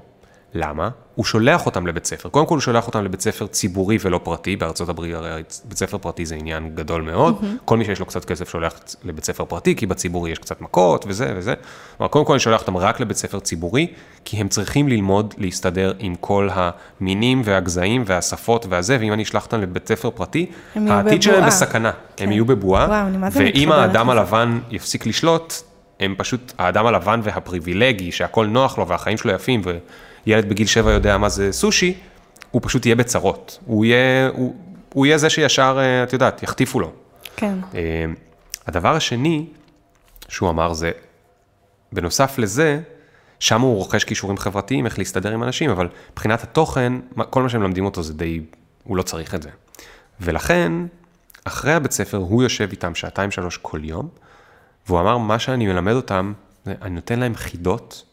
למה? הוא שולח אותם לבית ספר. קודם כל הוא שולח אותם לבית ספר ציבורי ולא פרטי, בארצות הברית הרי בית ספר פרטי זה עניין גדול מאוד. Mm-hmm. כל מי שיש לו קצת כסף שולח לבית ספר פרטי, כי בציבורי יש קצת מכות וזה וזה. כלומר, קודם כל אני שולח אותם רק לבית ספר ציבורי, כי הם צריכים ללמוד להסתדר עם כל המינים והגזעים והשפות והזה, ואם אני אשלח אותם לבית ספר פרטי, העתיד שלהם. בסכנה. כן. הם יהיו בבועה, וואו, ואם האדם. הלבן יפסיק לשלוט, הם פשוט, האדם הלבן והפריבילגי, שהכל נוח לו והחיים שלו יפים, וילד בגיל שבע יודע מה זה סושי, הוא פשוט יהיה בצרות. הוא יהיה, הוא, הוא יהיה זה שישר, אה, את יודעת, יחטיפו לו. כן. אה, הדבר השני שהוא אמר זה, בנוסף לזה, שם הוא רוכש כישורים חברתיים, איך להסתדר עם אנשים, אבל מבחינת התוכן, כל מה שהם לומדים אותו זה די, הוא לא צריך את זה. ולכן, אחרי הבית ספר, הוא יושב איתם שעתיים שלוש כל יום, והוא אמר, מה שאני מלמד אותם, אני נותן להם חידות,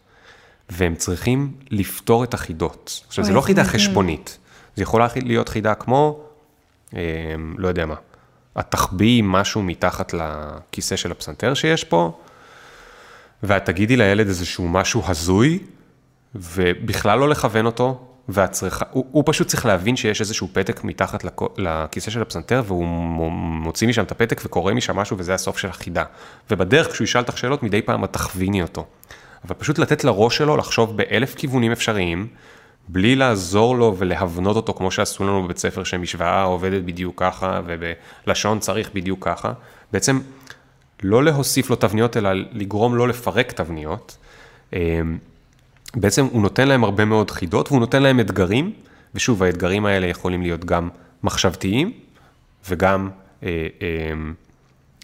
והם צריכים לפתור את החידות. עכשיו, זה לא חידה חשבונית, זה יכול להיות חידה כמו, אה, לא יודע מה, את תחביאי משהו מתחת לכיסא של הפסנתר שיש פה, ואת תגידי לילד איזשהו משהו הזוי, ובכלל לא לכוון אותו, ואת צריכה, הוא, הוא פשוט צריך להבין שיש איזשהו פתק מתחת לכיסא של הפסנתר, והוא מוציא משם את הפתק וקורא משם משהו, וזה הסוף של החידה. ובדרך, כשהוא ישאל אותך שאלות, מדי פעם את תכוויני אותו. אבל פשוט לתת לראש שלו לחשוב באלף כיוונים אפשריים, בלי לעזור לו ולהבנות אותו, כמו שעשו לנו בבית ספר, שמשוואה עובדת בדיוק ככה, ובלשון צריך בדיוק ככה. בעצם, לא להוסיף לו תבניות, אלא לגרום לו לפרק תבניות. בעצם הוא נותן להם הרבה מאוד חידות, והוא נותן להם אתגרים, ושוב, האתגרים האלה יכולים להיות גם מחשבתיים, וגם אה, אה,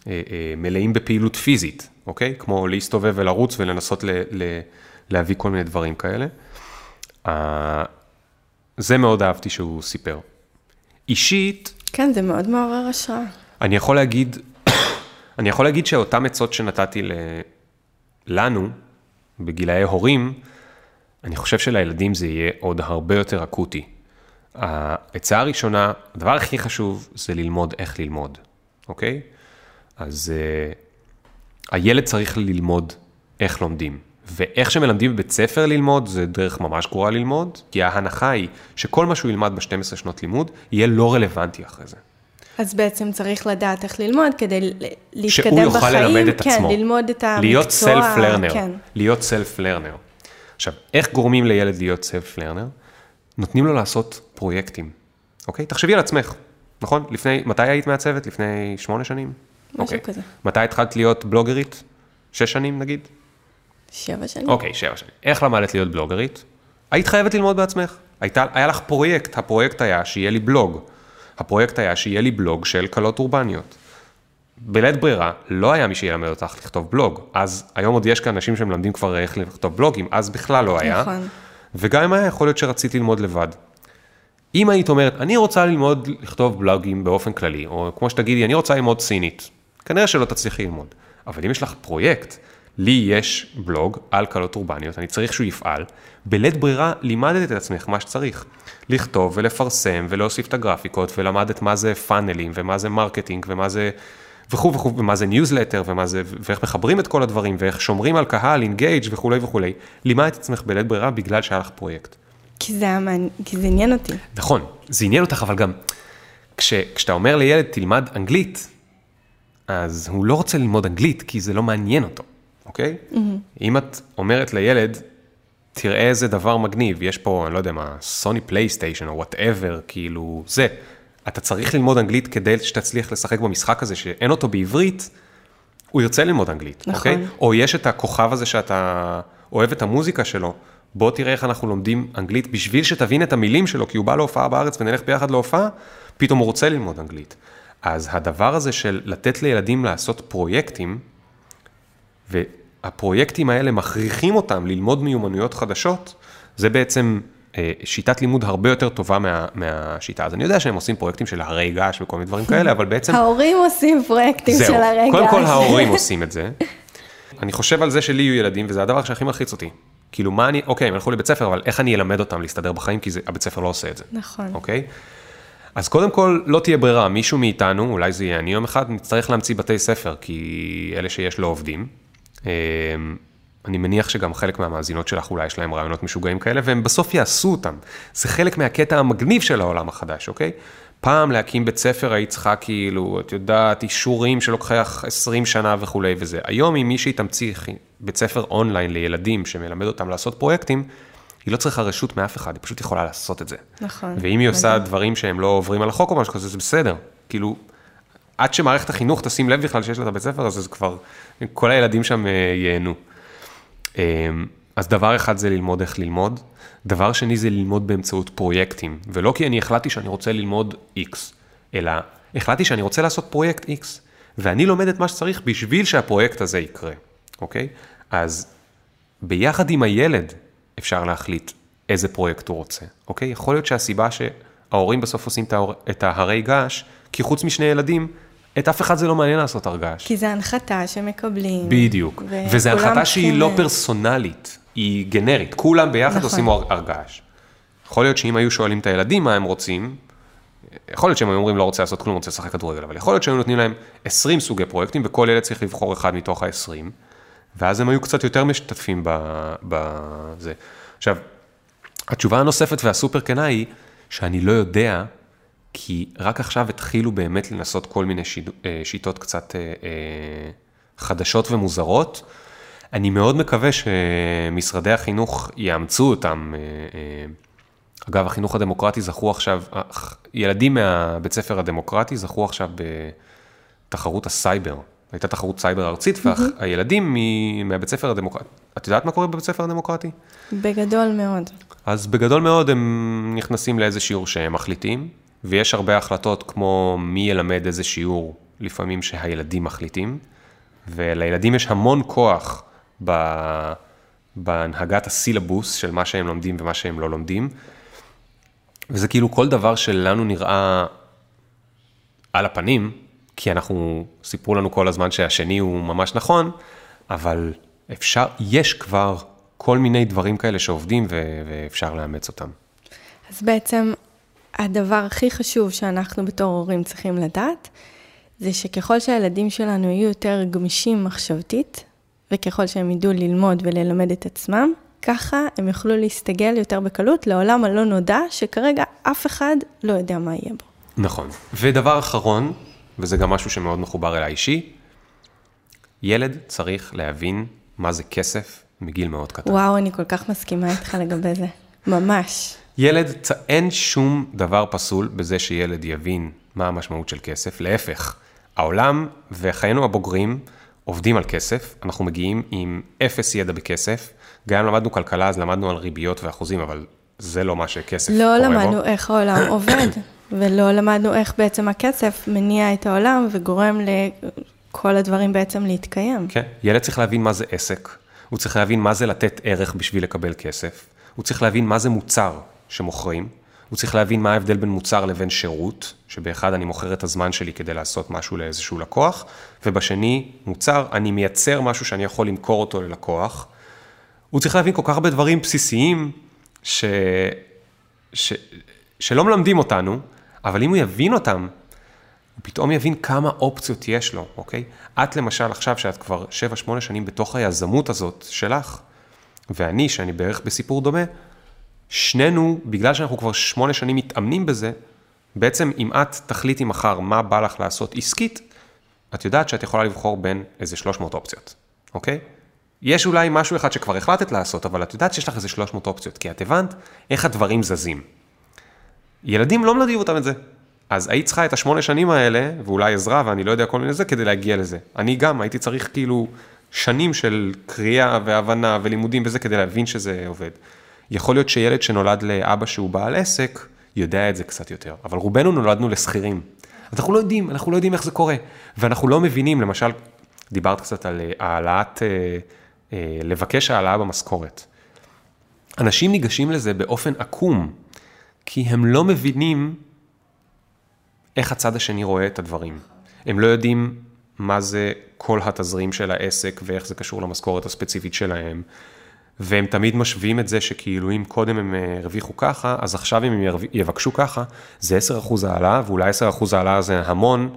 אה, אה, מלאים בפעילות פיזית, אוקיי? כמו להסתובב ולרוץ ולנסות ל, ל, להביא כל מיני דברים כאלה. אה, זה מאוד אהבתי שהוא סיפר. אישית... כן, זה מאוד מעורר השראה. אני יכול להגיד, אני יכול להגיד שאותם עצות שנתתי ל... לנו, בגילאי הורים, אני חושב שלילדים זה יהיה עוד הרבה יותר אקוטי. העצה הראשונה, הדבר הכי חשוב זה ללמוד איך ללמוד, אוקיי? אז uh, הילד צריך ללמוד איך לומדים. ואיך שמלמדים בבית ספר ללמוד, זה דרך ממש גרועה ללמוד, כי ההנחה היא שכל מה שהוא ילמד ב-12 שנות לימוד, יהיה לא רלוונטי אחרי זה. אז בעצם צריך לדעת איך ללמוד כדי להתקדם בחיים. שהוא יוכל בחיים, ללמד את כן, עצמו. ללמוד את המקצוע. להיות סלף לרנר. כן. להיות סלף לרנר. עכשיו, איך גורמים לילד להיות סלף לרנר? נותנים לו לעשות פרויקטים, אוקיי? תחשבי על עצמך, נכון? לפני, מתי היית מעצבת? לפני שמונה שנים? משהו אוקיי. כזה. מתי התחלת להיות בלוגרית? שש שנים נגיד? שבע שנים. אוקיי, שבע שנים. איך למדת להיות בלוגרית? היית חייבת ללמוד בעצמך. הייתה, היה לך פרויקט, הפרויקט היה שיהיה לי בלוג. הפרויקט היה שיהיה לי בלוג של קלות אורבניות. בלית ברירה, לא היה מי שילמד אותך לכתוב בלוג. אז היום עוד יש כאן אנשים שמלמדים כבר איך לכתוב בלוגים, אז בכלל לא היה. נכון. וגם אם היה, יכול להיות שרציתי ללמוד לבד. אם היית אומרת, אני רוצה ללמוד לכתוב בלוגים באופן כללי, או כמו שתגידי, אני רוצה ללמוד סינית, כנראה שלא תצליחי ללמוד. אבל אם יש לך פרויקט, לי יש בלוג על כלות אורבניות, אני צריך שהוא יפעל, בלית ברירה לימדת את עצמך מה שצריך. לכתוב ולפרסם ולהוסיף את הגרפיקות, ולמדת מה זה פאנלים, ומה זה marketing, ומה זה וכו' וכו', ומה זה ניוזלטר, ומה זה, ואיך מחברים את כל הדברים, ואיך שומרים על קהל, engage וכולי וכולי. לימדת את עצמך בלית ברירה בגלל שהיה לך פרויקט. כי זה, היה מעניין- כי זה עניין אותי. נכון, זה עניין אותך, אבל גם כש, כשאתה אומר לילד תלמד אנגלית, אז הוא לא רוצה ללמוד אנגלית, כי זה לא מעניין אותו, אוקיי? Mm-hmm. אם את אומרת לילד, תראה איזה דבר מגניב, יש פה, אני לא יודע מה, סוני פלייסטיישן או whatever, כאילו, זה. אתה צריך ללמוד אנגלית כדי שתצליח לשחק במשחק הזה, שאין אותו בעברית, הוא ירצה ללמוד אנגלית, נכון. אוקיי? או יש את הכוכב הזה שאתה אוהב את המוזיקה שלו, בוא תראה איך אנחנו לומדים אנגלית בשביל שתבין את המילים שלו, כי הוא בא להופעה בארץ ונלך ביחד להופעה, פתאום הוא רוצה ללמוד אנגלית. אז הדבר הזה של לתת לילדים לעשות פרויקטים, והפרויקטים האלה מכריחים אותם ללמוד מיומנויות חדשות, זה בעצם שיטת לימוד הרבה יותר טובה מה, מהשיטה. אז אני יודע שהם עושים פרויקטים של הרי געש וכל מיני דברים כאלה, אבל בעצם... ההורים עושים פרויקטים זהו, של הרגע. קודם כל. ההורים עושים את זה. אני חושב על זה שלי יהיו ילדים, וזה הדבר שהכי מלחיץ אותי. כאילו, מה אני, אוקיי, הם הלכו לבית ספר, אבל איך אני אלמד אותם להסתדר בחיים, כי זה, הבית ספר לא עושה את זה. נכון. אוקיי? אז קודם כל, לא תהיה ברירה, מישהו מאיתנו, אולי זה יהיה אני יום אחד, נצטרך להמציא בתי ספר, כי אלה שיש לא עובדים. אני מניח שגם חלק מהמאזינות שלך אולי יש להם רעיונות משוגעים כאלה, והם בסוף יעשו אותם. זה חלק מהקטע המגניב של העולם החדש, אוקיי? פעם להקים בית ספר היית צריכה כאילו, את יודעת, אישורים שלוקח 20 שנה וכולי וזה. היום אם מישהי תמציא בית ספר אונליין לילדים שמלמד אותם לעשות פרויקטים, היא לא צריכה רשות מאף אחד, היא פשוט יכולה לעשות את זה. נכון. ואם היא עושה מדהים. דברים שהם לא עוברים על החוק או משהו כזה, זה בסדר. כאילו, עד שמערכת החינוך תשים לב בכלל שיש לה את הבית ספר הזה, זה כבר, כל הילדים שם אה, ייהנו. אה, אז דבר אחד זה ללמוד איך ללמוד, דבר שני זה ללמוד באמצעות פרויקטים, ולא כי אני החלטתי שאני רוצה ללמוד X, אלא החלטתי שאני רוצה לעשות פרויקט X, ואני לומד את מה שצריך בשביל שהפרויקט הזה יקרה, אוקיי? אז ביחד עם הילד אפשר להחליט איזה פרויקט הוא רוצה, אוקיי? יכול להיות שהסיבה שההורים בסוף עושים את ההרי געש, כי חוץ משני ילדים, את אף אחד זה לא מעניין לעשות הר געש. כי זה הנחתה שמקבלים. בדיוק, וזו הנחתה שהיא לא פרסונלית, היא גנרית, כולם ביחד נכון. עושים הר געש. יכול להיות שאם היו שואלים את הילדים מה הם רוצים, יכול להיות שהם היו אומרים לא רוצה לעשות כלום, רוצה לשחק כדורגל, אבל יכול להיות שהיו נותנים להם 20 סוגי פרויקטים, וכל ילד צריך לבחור אחד מתוך ה-20, ואז הם היו קצת יותר משתתפים בזה. עכשיו, התשובה הנוספת והסופר כנה היא, שאני לא יודע, כי רק עכשיו התחילו באמת לנסות כל מיני שיד... אה, שיטות קצת אה, אה, חדשות ומוזרות. אני מאוד מקווה שמשרדי החינוך יאמצו אותם. אגב, החינוך הדמוקרטי זכו עכשיו, ילדים מהבית ספר הדמוקרטי זכו עכשיו בתחרות הסייבר. הייתה תחרות סייבר ארצית, והילדים מהבית ספר הדמוקרטי, את יודעת מה קורה בבית ספר הדמוקרטי? בגדול מאוד. אז בגדול מאוד הם נכנסים לאיזה שיעור שהם מחליטים, ויש הרבה החלטות כמו מי ילמד איזה שיעור, לפעמים שהילדים מחליטים, ולילדים יש המון כוח ב... בהנהגת הסילבוס של מה שהם לומדים ומה שהם לא לומדים. וזה כאילו כל דבר שלנו נראה על הפנים, כי אנחנו, סיפרו לנו כל הזמן שהשני הוא ממש נכון, אבל אפשר, יש כבר כל מיני דברים כאלה שעובדים ו- ואפשר לאמץ אותם. אז בעצם הדבר הכי חשוב שאנחנו בתור הורים צריכים לדעת, זה שככל שהילדים שלנו יהיו יותר גמישים מחשבתית, וככל שהם ידעו ללמוד וללמד את עצמם, ככה הם יוכלו להסתגל יותר בקלות לעולם הלא נודע, שכרגע אף אחד לא יודע מה יהיה בו. נכון. ודבר אחרון, וזה גם משהו שמאוד מחובר אליי אישי, ילד צריך להבין מה זה כסף מגיל מאוד קטן. וואו, אני כל כך מסכימה איתך לגבי זה. ממש. ילד, אין שום דבר פסול בזה שילד יבין מה המשמעות של כסף. להפך, העולם וחיינו הבוגרים עובדים על כסף, אנחנו מגיעים עם אפס ידע בכסף. גם למדנו כלכלה, אז למדנו על ריביות ואחוזים, אבל זה לא מה שכסף לא קורה בו. לא למדנו איך העולם עובד, ולא למדנו איך בעצם הכסף מניע את העולם וגורם לכל הדברים בעצם להתקיים. כן, ילד צריך להבין מה זה עסק, הוא צריך להבין מה זה לתת ערך בשביל לקבל כסף, הוא צריך להבין מה זה מוצר שמוכרים, הוא צריך להבין מה ההבדל בין מוצר לבין שירות, שבאחד אני מוכר את הזמן שלי כדי לעשות משהו לאיזשהו לקוח, ובשני, מוצר, אני מייצר משהו שאני יכול למכור אותו ללקוח. הוא צריך להבין כל כך הרבה דברים בסיסיים, ש... ש... שלא מלמדים אותנו, אבל אם הוא יבין אותם, הוא פתאום יבין כמה אופציות יש לו, אוקיי? את למשל עכשיו, שאת כבר 7-8 שנים בתוך היזמות הזאת שלך, ואני, שאני בערך בסיפור דומה, שנינו, בגלל שאנחנו כבר 8 שנים מתאמנים בזה, בעצם אם את תחליטי מחר מה בא לך לעשות עסקית, את יודעת שאת יכולה לבחור בין איזה 300 אופציות, אוקיי? יש אולי משהו אחד שכבר החלטת לעשות, אבל את יודעת שיש לך איזה 300 אופציות, כי את הבנת איך הדברים זזים. ילדים לא מלמדים אותם את זה. אז היית צריכה את השמונה שנים האלה, ואולי עזרה, ואני לא יודע כל מיני זה, כדי להגיע לזה. אני גם הייתי צריך כאילו שנים של קריאה והבנה ולימודים וזה, כדי להבין שזה עובד. יכול להיות שילד שנולד לאבא שהוא בעל עסק, יודע את זה קצת יותר, אבל רובנו נולדנו לשכירים. אנחנו לא יודעים, אנחנו לא יודעים איך זה קורה. ואנחנו לא מבינים, למשל, דיברת קצת על אה, העלאת, אה, אה, לבקש העלאה במשכורת. אנשים ניגשים לזה באופן עקום, כי הם לא מבינים איך הצד השני רואה את הדברים. הם לא יודעים מה זה כל התזרים של העסק ואיך זה קשור למשכורת הספציפית שלהם. והם תמיד משווים את זה שכאילו אם קודם הם אה, הרוויחו ככה, אז עכשיו אם הם יבקשו ככה, זה 10% העלאה, ואולי 10% העלאה זה המון,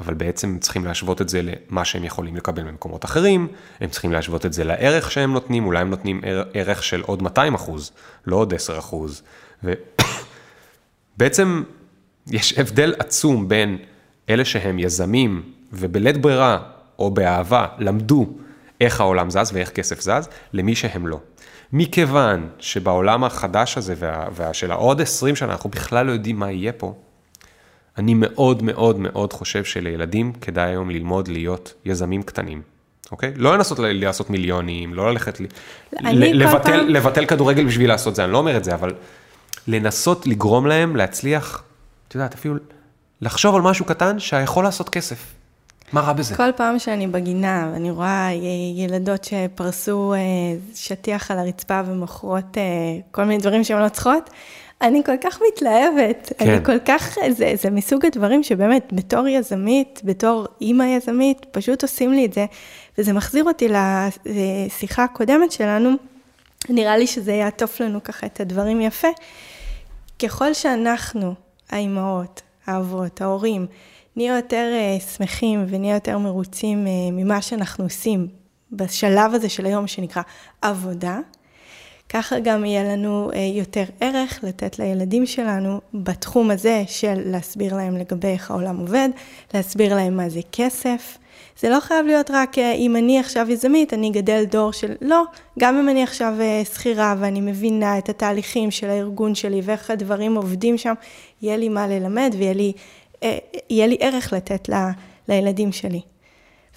אבל בעצם צריכים להשוות את זה למה שהם יכולים לקבל במקומות אחרים, הם צריכים להשוות את זה לערך שהם נותנים, אולי הם נותנים ערך של עוד 200 אחוז, לא עוד 10 אחוז. ובעצם יש הבדל עצום בין אלה שהם יזמים ובלית ברירה או באהבה למדו איך העולם זז ואיך כסף זז, למי שהם לא. מכיוון שבעולם החדש הזה ושל העוד 20 שנה אנחנו בכלל לא יודעים מה יהיה פה, אני מאוד מאוד מאוד חושב שלילדים כדאי היום ללמוד להיות יזמים קטנים. אוקיי? לא לנסות לעשות מיליונים, לא ללכת, לבטל, פעם... לבטל כדורגל בשביל לעשות זה, אני לא אומר את זה, אבל לנסות לגרום להם להצליח, את יודעת, אפילו לחשוב על משהו קטן שיכול לעשות כסף. מה רע בזה? כל פעם שאני בגינה ואני רואה ילדות שפרסו אה, שטיח על הרצפה ומוכרות אה, כל מיני דברים שהן לא צריכות, אני כל כך מתלהבת. כן. אני כל כך, זה, זה מסוג הדברים שבאמת, בתור יזמית, בתור אימא יזמית, פשוט עושים לי את זה. וזה מחזיר אותי לשיחה הקודמת שלנו, נראה לי שזה יעטוף לנו ככה את הדברים יפה. ככל שאנחנו, האימהות, האבות, ההורים, נהיה יותר uh, שמחים ונהיה יותר מרוצים uh, ממה שאנחנו עושים בשלב הזה של היום שנקרא עבודה, ככה גם יהיה לנו uh, יותר ערך לתת לילדים שלנו בתחום הזה של להסביר להם לגבי איך העולם עובד, להסביר להם מה זה כסף. זה לא חייב להיות רק אם אני עכשיו יזמית, אני אגדל דור של... לא, גם אם אני עכשיו שכירה ואני מבינה את התהליכים של הארגון שלי ואיך הדברים עובדים שם, יהיה לי מה ללמד ויהיה לי... אה, יהיה לי ערך לתת ל, לילדים שלי.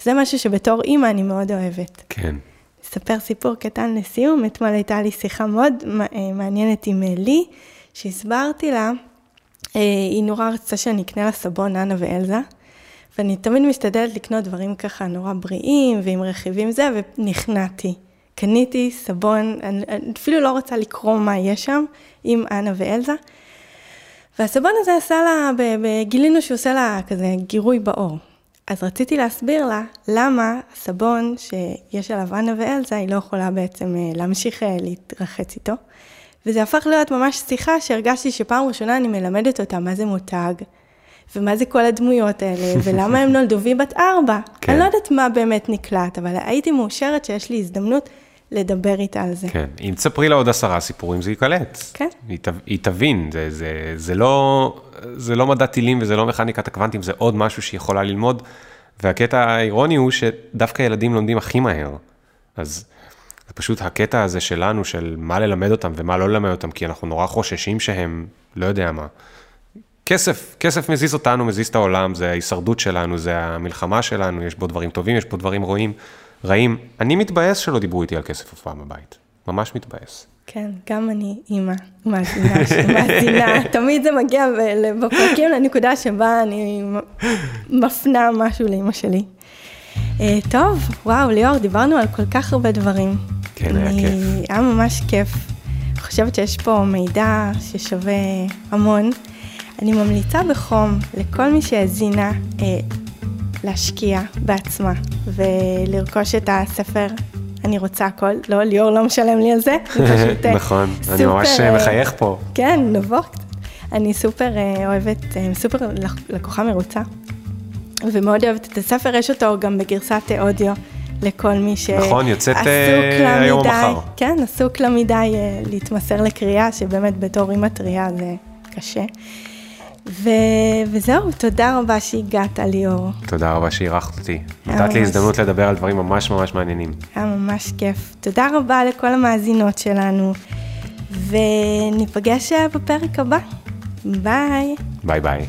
זה משהו שבתור אימא אני מאוד אוהבת. כן. אספר סיפור קטן לסיום, אתמול הייתה לי שיחה מאוד אה, מעניינת עם אה, לי, שהסברתי לה, היא נורא רצתה שאני אקנה לה סבון, אנה ואלזה, ואני תמיד משתדלת לקנות דברים ככה נורא בריאים ועם רכיבים זה, ונכנעתי. קניתי סבון, אני אפילו לא רוצה לקרוא מה יש שם, עם אנה ואלזה. והסבון הזה עשה לה, גילינו שהוא עושה לה כזה גירוי בעור. אז רציתי להסביר לה למה הסבון שיש עליו אנה ואלזה, היא לא יכולה בעצם אה, להמשיך אה, להתרחץ איתו. וזה הפך להיות ממש שיחה שהרגשתי שפעם ראשונה אני מלמדת אותה מה זה מותג, ומה זה כל הדמויות האלה, ולמה הם נולדו והיא בת ארבע. כן. אני לא יודעת מה באמת נקלט, אבל הייתי מאושרת שיש לי הזדמנות לדבר איתה על זה. כן, אם תספרי לה עוד עשרה סיפורים זה ייקלט. כן. היא, ת, היא תבין, זה, זה, זה, לא, זה לא מדע טילים וזה לא מכניקת הקוונטים, זה עוד משהו שהיא יכולה ללמוד. והקטע האירוני הוא שדווקא ילדים לומדים הכי מהר. אז זה פשוט הקטע הזה שלנו, של מה ללמד אותם ומה לא ללמד אותם, כי אנחנו נורא חוששים שהם, לא יודע מה. כסף, כסף מזיז אותנו, מזיז את העולם, זה ההישרדות שלנו, זה המלחמה שלנו, יש בו דברים טובים, יש בו דברים רואים. רעים. אני מתבאס שלא דיברו איתי על כסף אף פעם בבית. ממש מתבאס. כן, גם אני אימא מאזינה, מאזינה, תמיד זה מגיע בפרקים לנקודה שבה אני מפנה משהו לאימא שלי. אה, טוב, וואו, ליאור, דיברנו על כל כך הרבה דברים. כן, היה כיף. היה ממש כיף. אני חושבת שיש פה מידע ששווה המון. אני ממליצה בחום לכל מי שהאזינה אה, להשקיע בעצמה ולרכוש את הספר אני רוצה הכל, לא, ליאור לא משלם לי על זה, פשוט אה, נכון, אני ממש אה, מחייך פה. כן, קצת. אני סופר אה, אוהבת, סופר לקוחה מרוצה, ומאוד אוהבת את הספר, יש אותו גם בגרסת אודיו לכל מי שעסוק נכון, יוצאת היום או מחר. כן, עסוק לה מדי להתמסר לקריאה, שבאמת בתור אימא טריה זה קשה. ו... וזהו, תודה רבה שהגעת, ליאור. תודה רבה שאירחת אותי. נתת לי הזדמנות לדבר על דברים ממש ממש מעניינים. היה ממש כיף. תודה רבה לכל המאזינות שלנו, וניפגש בפרק הבא. ביי. ביי ביי.